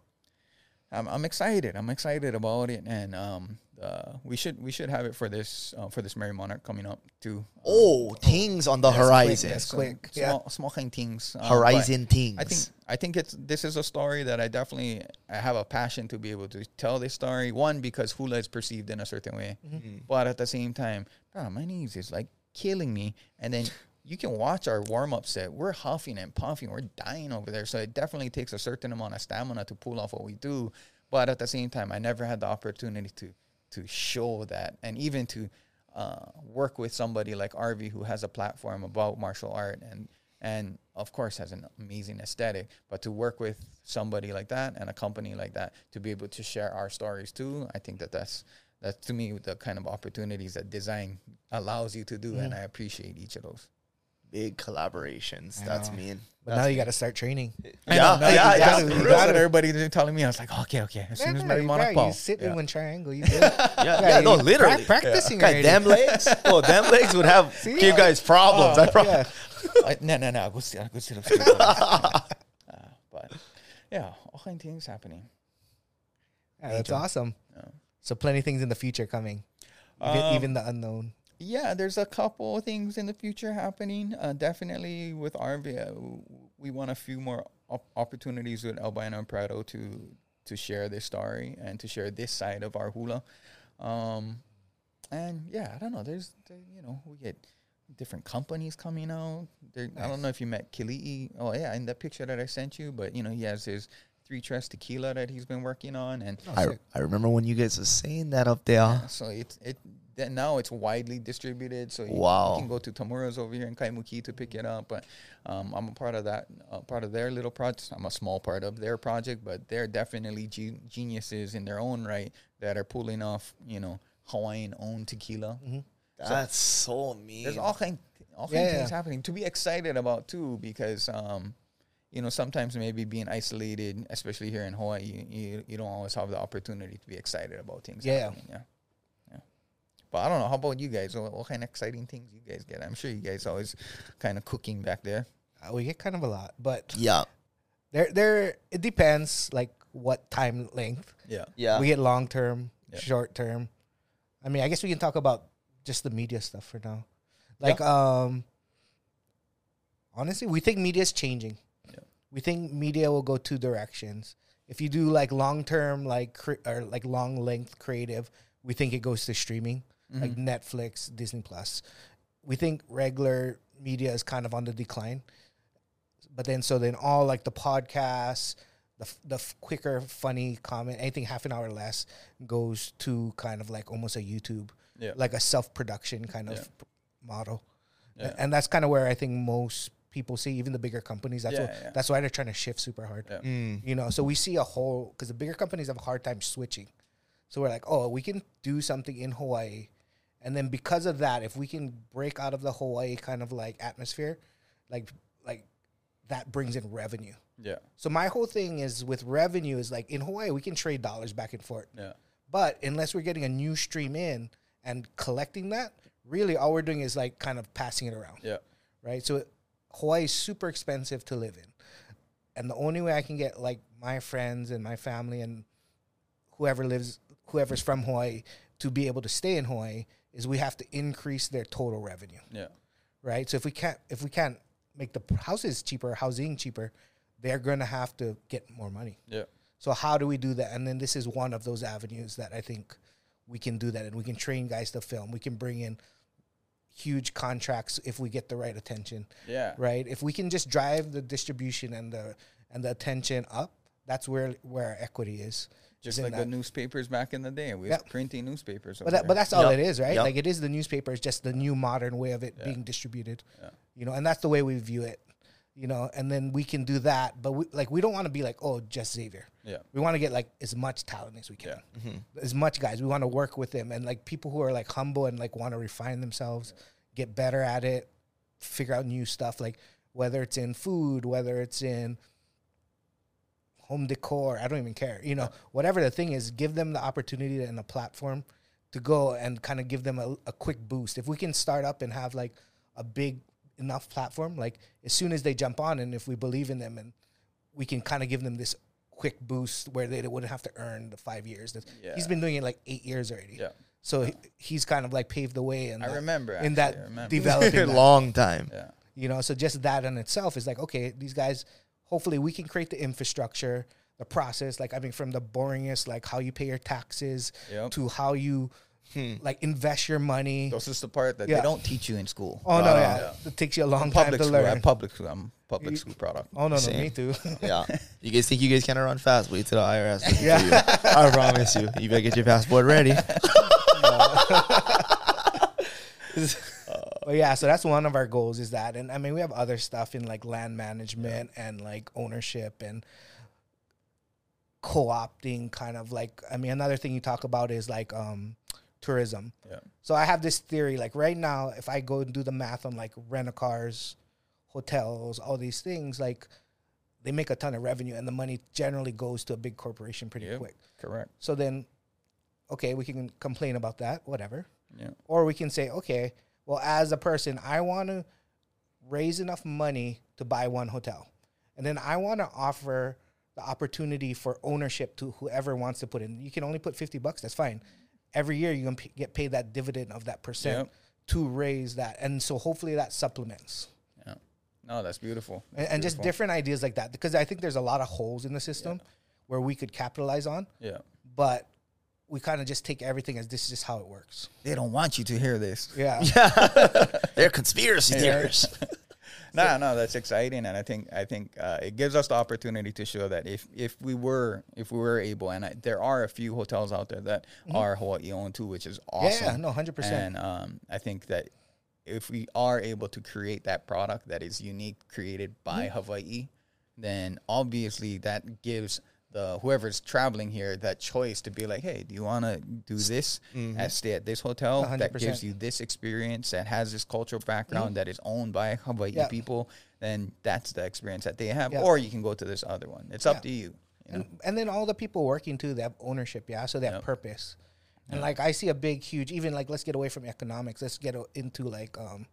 I'm, I'm excited. I'm excited about it, and um, uh, we should we should have it for this uh, for this Merrie Monarch coming up too. Oh, things on the That's quick, horizon. that's Some quick. small small kind things. uh, Horizon things. I think I think it's this is a story that I definitely I have a passion to be able to tell this story. One because hula is perceived in a certain way, Mm-hmm. but at the same time, bro, my knees is like killing me. And then you can watch our warm up set. We're huffing and puffing. We're dying over there. So it definitely takes a certain amount of stamina to pull off what we do. But at the same time, I never had the opportunity to to show that, and even to uh, work with somebody like RV who has a platform about martial art and and of course has an amazing aesthetic. But to work with somebody like that and a company like that to be able to share our stories too, I think that that's that's to me the kind of opportunities that design allows you to do, and I appreciate each of those. Big collaborations. I That's know. mean. But now you got to start training. I Yeah, know, now yeah, you yeah. got it. You You got got it. it. Everybody telling me, I was like, okay, okay. As soon as Merrie you, Monarch got- you Paul. sit in one triangle. You [LAUGHS] good. Yeah, yeah, no, you literally. pra- practicing God, already. them legs. [LAUGHS] Oh, them legs would have See? give guys problems. I promise. [LAUGHS] I- no, no, no. Go sit, go sit up. Sit up. uh, but yeah, all kind of things happening. Yeah, that's awesome. Yeah. So plenty of things in the future coming, even, Um, even the unknown. Yeah, there's a couple of things in the future happening. Uh, definitely with RV, uh, we want a few more op- opportunities with Albino and Preto to to share this story and to share this side of our hula. Um, and yeah, I don't know. There's, there, you know, we get different companies coming out. There, I don't know if you met Kili'i. Oh yeah, in that picture that I sent you. But you know, he has his three trust tequila that he's been working on, and Oh, I. I remember when you guys were saying that up there. yeah, so it's it then now it's widely distributed. So you, Wow. you can go to Tamura's over here in Kaimuki to pick it up. But um, I'm a part of that, uh, part of their little project. I'm a small part of their project, but they're definitely ge- geniuses in their own right that are pulling off, you know, Hawaiian owned tequila. That's so mean. There's all kind, all kind Yeah, of things happening to be excited about too, because um, you know sometimes maybe being isolated, especially here in Hawaii, you, you, you don't always have the opportunity to be excited about things. Yeah. happening. yeah, yeah. But I don't know. How about you guys? What, what kind of exciting things you guys get? I'm sure you guys always kind of cooking back there. Uh, we get kind of a lot, but yeah. there, there, it depends like what time length. Yeah, Yeah. We get long term, Yeah. short term. I mean, I guess we can talk about just the media stuff for now. Like, um, honestly, we think media is changing. We think media will go two directions. If you do like long term, like cre- or like long length creative, we think it goes to streaming, mm-hmm. like Netflix, Disney Plus. We think regular media is kind of on the decline. But then, so then all like the podcasts, the f- the f- quicker, funny comment, anything half an hour less goes to kind of like almost a YouTube, Yeah. like a self production kind of Yeah. model. Yeah. And that's kind of where I think most people see, even the bigger companies. That's Yeah, what, yeah. that's why they're trying to shift super hard. Yeah. Mm. You know, so we see a whole because the bigger companies have a hard time switching. So we're like, oh, we can do something in Hawaii, and then because of that, if we can break out of the Hawaii kind of like atmosphere, like like that brings in revenue. yeah, So my whole thing is with revenue is like in Hawaii we can trade dollars back and forth, yeah, but unless we're getting a new stream in and collecting that, really all we're doing is like kind of passing it around yeah, right? So Hawaii is super expensive to live in, and the only way I can get like my friends and my family and whoever lives, whoever's from Hawaii, to be able to stay in Hawaii is we have to increase their total revenue, yeah, right? So if we can't, if we can't make the houses cheaper, housing cheaper, they're gonna have to get more money. yeah. So how do we do that? And then this is one of those avenues that I think we can do that, and we can train guys to film. We can bring in huge contracts if we get the right attention, Yeah. right? If we can just drive the distribution and the and the attention up, that's where where our equity is. Just is in like the that. newspapers back in the day. We was Yep. printing newspapers. But that, but that's all Yep. it is, right? Yep. Like it is the newspaper. It's just the new modern way of it Yeah. being distributed. Yeah. You know, and that's the way we view it. You know, and then we can do that, but we like we don't want to be like, oh, just Xavier. yeah, We want to get like as much talent as we can, Yeah. Mm-hmm. as much guys. We want to work with them and like people who are like humble and like want to refine themselves, get better at it, figure out new stuff. Like whether it's in food, whether it's in home decor, I don't even care. You know, whatever the thing is, give them the opportunity and a platform to go and kind of give them a, a quick boost. If we can start up and have like a big enough platform, like as soon as they jump on, and if we believe in them and we can kind of give them this quick boost where they wouldn't have to earn the five years. That's- Yeah. He's been doing it like eight years already. Yeah. So he, he's kind of like paved the way. And I remember, in that actually, I remember. developing. [LAUGHS] that. long time. Yeah. You know, so just that in itself is like, okay, these guys, hopefully we can create the infrastructure, the process, like, I mean, from the boringest, like how you pay your taxes Yep. to how you like invest your money. This is the part that Yeah. they don't teach you in school. Oh, no, Uh, yeah. It takes you a long time Public to school. learn. I'm public school. I'm public school product. oh, no, no, me too. [LAUGHS] Yeah. You guys think you guys can run fast? Wait till the IRS. Yeah. I promise you. You better get your passport ready. [LAUGHS] but yeah, so that's one of our goals is that. And I mean, we have other stuff in like land management and like ownership and co-opting kind of like I mean another thing you talk about is like um tourism. Yeah. So I have this theory like right now if I go and do the math on like rent a cars, hotels, all these things like they make a ton of revenue and the money generally goes to a big corporation pretty Yep. quick. Correct. So then okay, we can complain about that, whatever. Yeah. Or we can say, okay, well, as a person, I want to raise enough money to buy one hotel. And then I want to offer the opportunity for ownership to whoever wants to put in. You can only put 50 bucks, that's fine. Every year you can p- get paid that dividend of that percent Yep. to raise that. And so hopefully that supplements. Yeah. No, that's beautiful. And, and just different ideas like that because I think there's a lot of holes in the system where we could capitalize on, Yeah. but we kind of just take everything as this is just how it works. They don't want you to hear this. Yeah. [LAUGHS] They're conspiracy theorists. [LAUGHS] [LAUGHS] No, no, that's exciting, and I think I think uh, it gives us the opportunity to show that if if we were if we were able, and I, there are a few hotels out there that are Hawaii owned too, which is awesome. Mm-hmm. no, 100%. And um, I think that if we are able to create that product that is unique, created by Mm-hmm. Hawaii, then obviously that gives the whoever's traveling here that choice to be like, hey, do you want to do this and stay at this hotel that 100%. gives you this experience that has this cultural background that is owned by Hawaii Mm-hmm. Yeah. people? Then that's the experience that they have, Yeah. or you can go to this other one. It's up to you. you and, and then all the people working too, they have ownership, yeah. So they have Yep. purpose. And like I see a big, huge, even like let's get away from economics. Let's get into like um,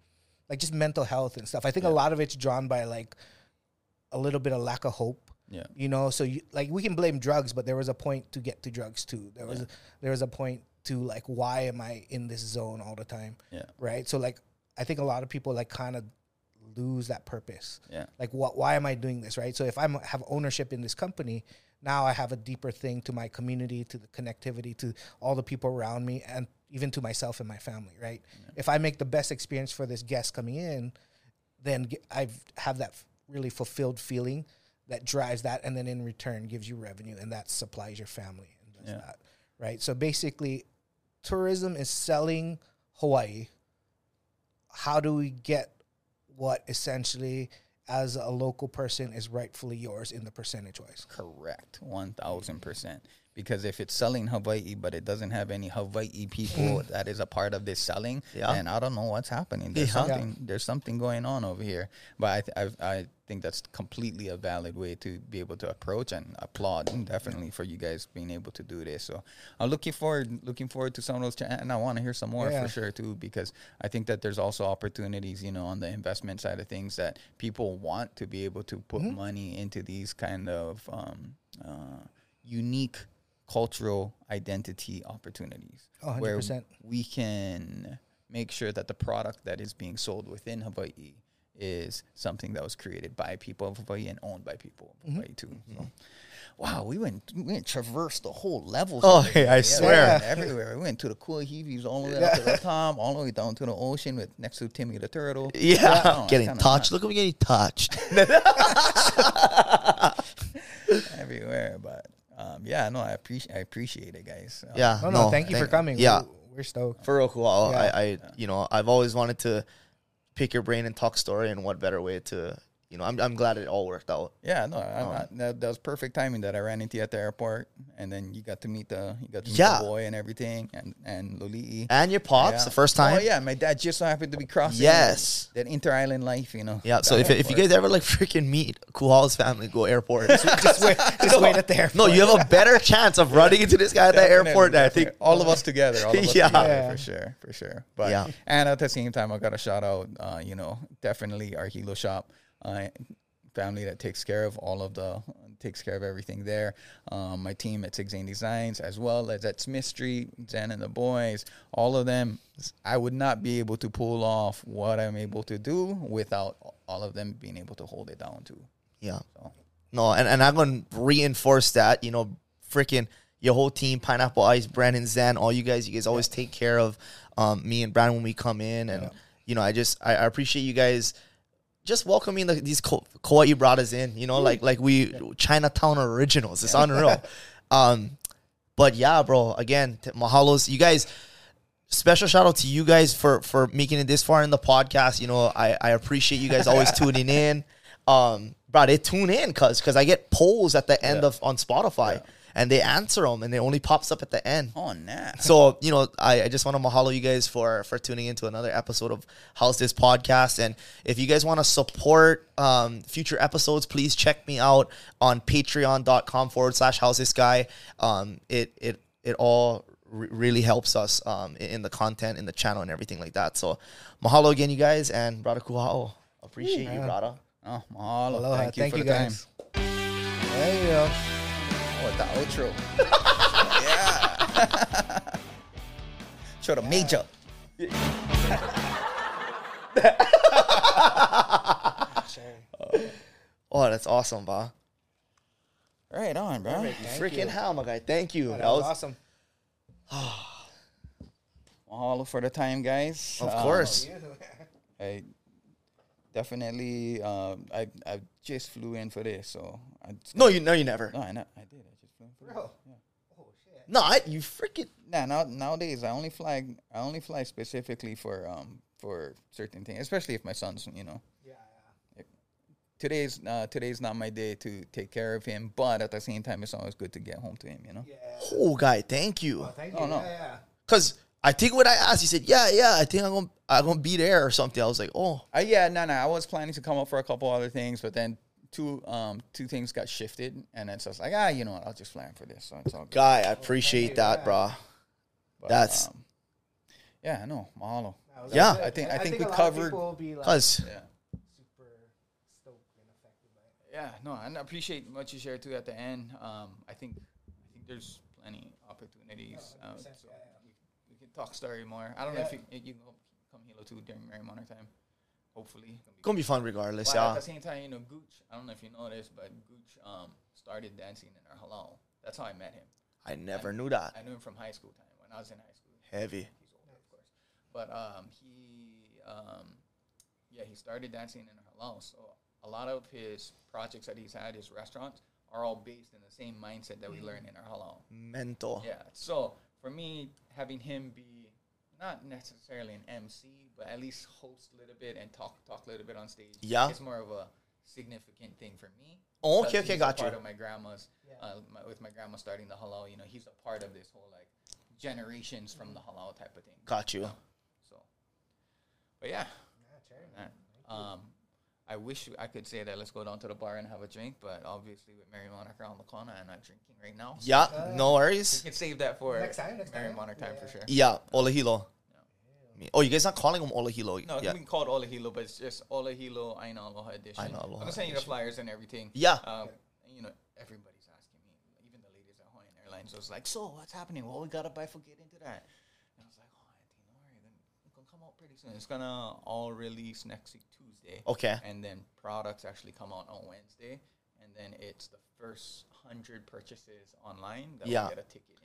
like just mental health and stuff. I think a lot of it's drawn by like a little bit of lack of hope. Yeah. You know, so you, like we can blame drugs, but there was a point to get to drugs too. There was there was a point to like why am I in this zone all the time? Yeah. Right. So like I think a lot of people like kind of lose that purpose Yeah. like what why am i doing this right so if i have ownership in this company now i have a deeper thing to my community to the connectivity to all the people around me and even to myself and my family right if i make the best experience for this guest coming in then i've have that really fulfilled feeling that drives that and then in return gives you revenue and that supplies your family and does Yeah. that right so basically tourism is selling hawaii how do we get what essentially as a local person is rightfully yours in the percentage wise Correct, one thousand percent. Because if it's selling Hawaii, but it doesn't have any Hawaii people that is a part of this selling, Yeah. then I don't know what's happening. There's Yeah. something. There's something going on over here. But I, th- I, I think that's completely a valid way to be able to approach and applaud definitely for you guys being able to do this. So I'm looking forward, looking forward to some of those, cha- and I want to hear some more Yeah. for sure too, because I think that there's also opportunities, you know, on the investment side of things that people want to be able to put Mm-hmm. money into these kind of um, uh, unique cultural identity opportunities, Oh, where 100%. we can make sure that the product that is being sold within Hawaii is something that was created by people of Hawaii and owned by people of Mm-hmm. Hawaii too. So, wow, we went we went traversed the whole levels. Oh, of it. hey, I Yeah, we swear. went everywhere. We went to the cool heavies all the way up to the top, all the way down to the ocean with next to Timmy the turtle. [LAUGHS] Yeah, No, it's getting touched. Look at me getting touched. [LAUGHS] [LAUGHS] everywhere. But um, yeah, no, I appreciate I appreciate it, guys. Uh, yeah, no no, thank you for coming Yeah, we're, we're stoked for real cool. I, I, you know, I've always wanted to pick your brain and talk story, and what better way to, you know, I'm, I'm glad it all worked out. Yeah, no, I, Um, I, that, that was perfect timing that I ran into you at the airport, and then you got to meet the you got to meet Yeah. the boy and everything, and and Loli'i. And your pops, Yeah. the first time. Oh yeah, my dad just so happened to be crossing. Yes. that inter island life, you know. Yeah, so that if, if you guys ever like freaking meet Kuha'o's family, go airport. [LAUGHS] just wait [LAUGHS] just wait at the airport no, you have a better [LAUGHS] chance of running into this guy at the airport than I think. all of us together, all of us Yeah. together for sure, for sure. But Yeah. and at the same time, I got to shout out, uh, you know, definitely our Hilo shop. Uh, family that takes care of all of the takes care of everything there. Um, my team at Sig Zane Designs, as well as at Smith Street, Zen and the boys, all of them. I would not be able to pull off what I'm able to do without all of them being able to hold it down too. Yeah. So. No, and, and I'm gonna reinforce that. You know, freaking your whole team, Pineapple Ice, Brandon Zan, all you guys, you guys always take care of um, me and Brandon when we come in, and you know, I just I, I appreciate you guys just welcoming the, these co- Kauai brothers in. You know, like like we Chinatown originals. It's unreal. [LAUGHS] um, but yeah, bro. Again, t- mahalos, you guys. Special shout out to you guys for for making it this far in the podcast. You know, I I appreciate you guys always [LAUGHS] tuning in. Um, bro, they tune in cause cause I get polls at the end Yeah. of on Spotify, and they answer them, and it only pops up at the end. Oh, nah. So you know, I, I just want to mahalo you guys for for tuning into another episode of Howsdis Podcast. And if you guys want to support um, future episodes, please check me out on Patreon.com forward slash How's This Guy. Um, it it it all re- really helps us um, in, in the content, in the channel, and everything like that. So mahalo again, you guys, and brother Kuha'o. Appreciate you, brother. Oh, mahalo. Aloha. Thank you Thank for you the guys. There you go. Time. Oh, the outro. [LAUGHS] yeah. Show the major. [LAUGHS] Oh, that's awesome, ba. Right on, bro. Perfect. Thank Freaking you. hell, my guy. Thank you. That That was was awesome. [SIGHS] Mahalo for the time, guys. of Um, course. [LAUGHS] I definitely. Um, I I just flew in for this, so I. No, you no, you never. No, I know. I did. I just flew in for this. Bro. Yeah. Oh shit. No, I, you freaking Nah, now nowadays I only fly. I only fly specifically for um for certain things, especially if my son's you know Yeah. today's uh, today's not my day to take care of him, but at the same time, it's always good to get home to him. You know. Yeah. oh guy, thank you. Oh, thank Oh, no. Yeah, yeah. Cause I think what I asked, he said, "Yeah, yeah, I think I'm gonna I'm gonna be there or something." I was like, "Oh, Uh, yeah, no, no. I was planning to come up for a couple other things, but then two um two things got shifted, and then so it's like ah, you know what? I'll just fly in for this. So it's all good. guy, I appreciate you, that, yeah. bro." But, That's- um, yeah, I know. Mahalo. That was Yeah. good. I think- I think a we covered- people will be like Cause Yeah. super stoked and affected by it. Yeah, no, and I appreciate what you shared too at the end. Um, I think I think there's plenty opportunities. Oh, um, 100%, so yeah, yeah. we, we can talk story more. I don't know if you, you can come Hilo too during Merrie Monarch time. Hopefully. gonna be fun regardless, But at the same time, you know, Gooch. I don't know if you know this, but Gooch um, started dancing in our halau. That's how I met him. I never knew that. I knew him from high school time when I was in high school. Heavy. He's older, of course. But um, he, um, yeah, he started dancing in our halau. So a lot of his projects that he's had, his restaurants, are all based in the same mindset that we learn in our halau. Mental. Yeah. So for me, having him be not necessarily an MC, but at least host a little bit and talk talk a little bit on stage. Yeah. It's more of a significant thing for me. Oh, okay, okay, he's got a part you. of my grandma's, Yeah. uh, my, with my grandma starting the halau, you know, he's a part of this whole like generations from the halau type of thing. Got you. So, but yeah, Yeah, that, um, I wish I could say that let's go down to the bar and have a drink, but obviously with Merrie Monarch around the corner, I'm not drinking right now. So Yeah, Uh, no we worries. can save that for Next time, next Merrie time. Monarch time for sure. Yeah, Olahilo. Me- Oh, you guys not calling him Olahilo? No, yeah. we can call it Ola Hilo, but it's just Ola Hilo Aina Aloha edition. Aina Aloha I'm gonna send you the flyers and everything. Yeah. Um, you know, everybody's asking me, even the ladies at Hawaiian Airlines. So it's like, so what's happening? Well, we gotta bifurcate into that. And I was like, oh, Auntie, don't worry, then it's gonna come out pretty soon. It's gonna all release next week Tuesday. Okay. And then products actually come out on Wednesday, and then it's the first hundred purchases online that Yeah. will get a ticket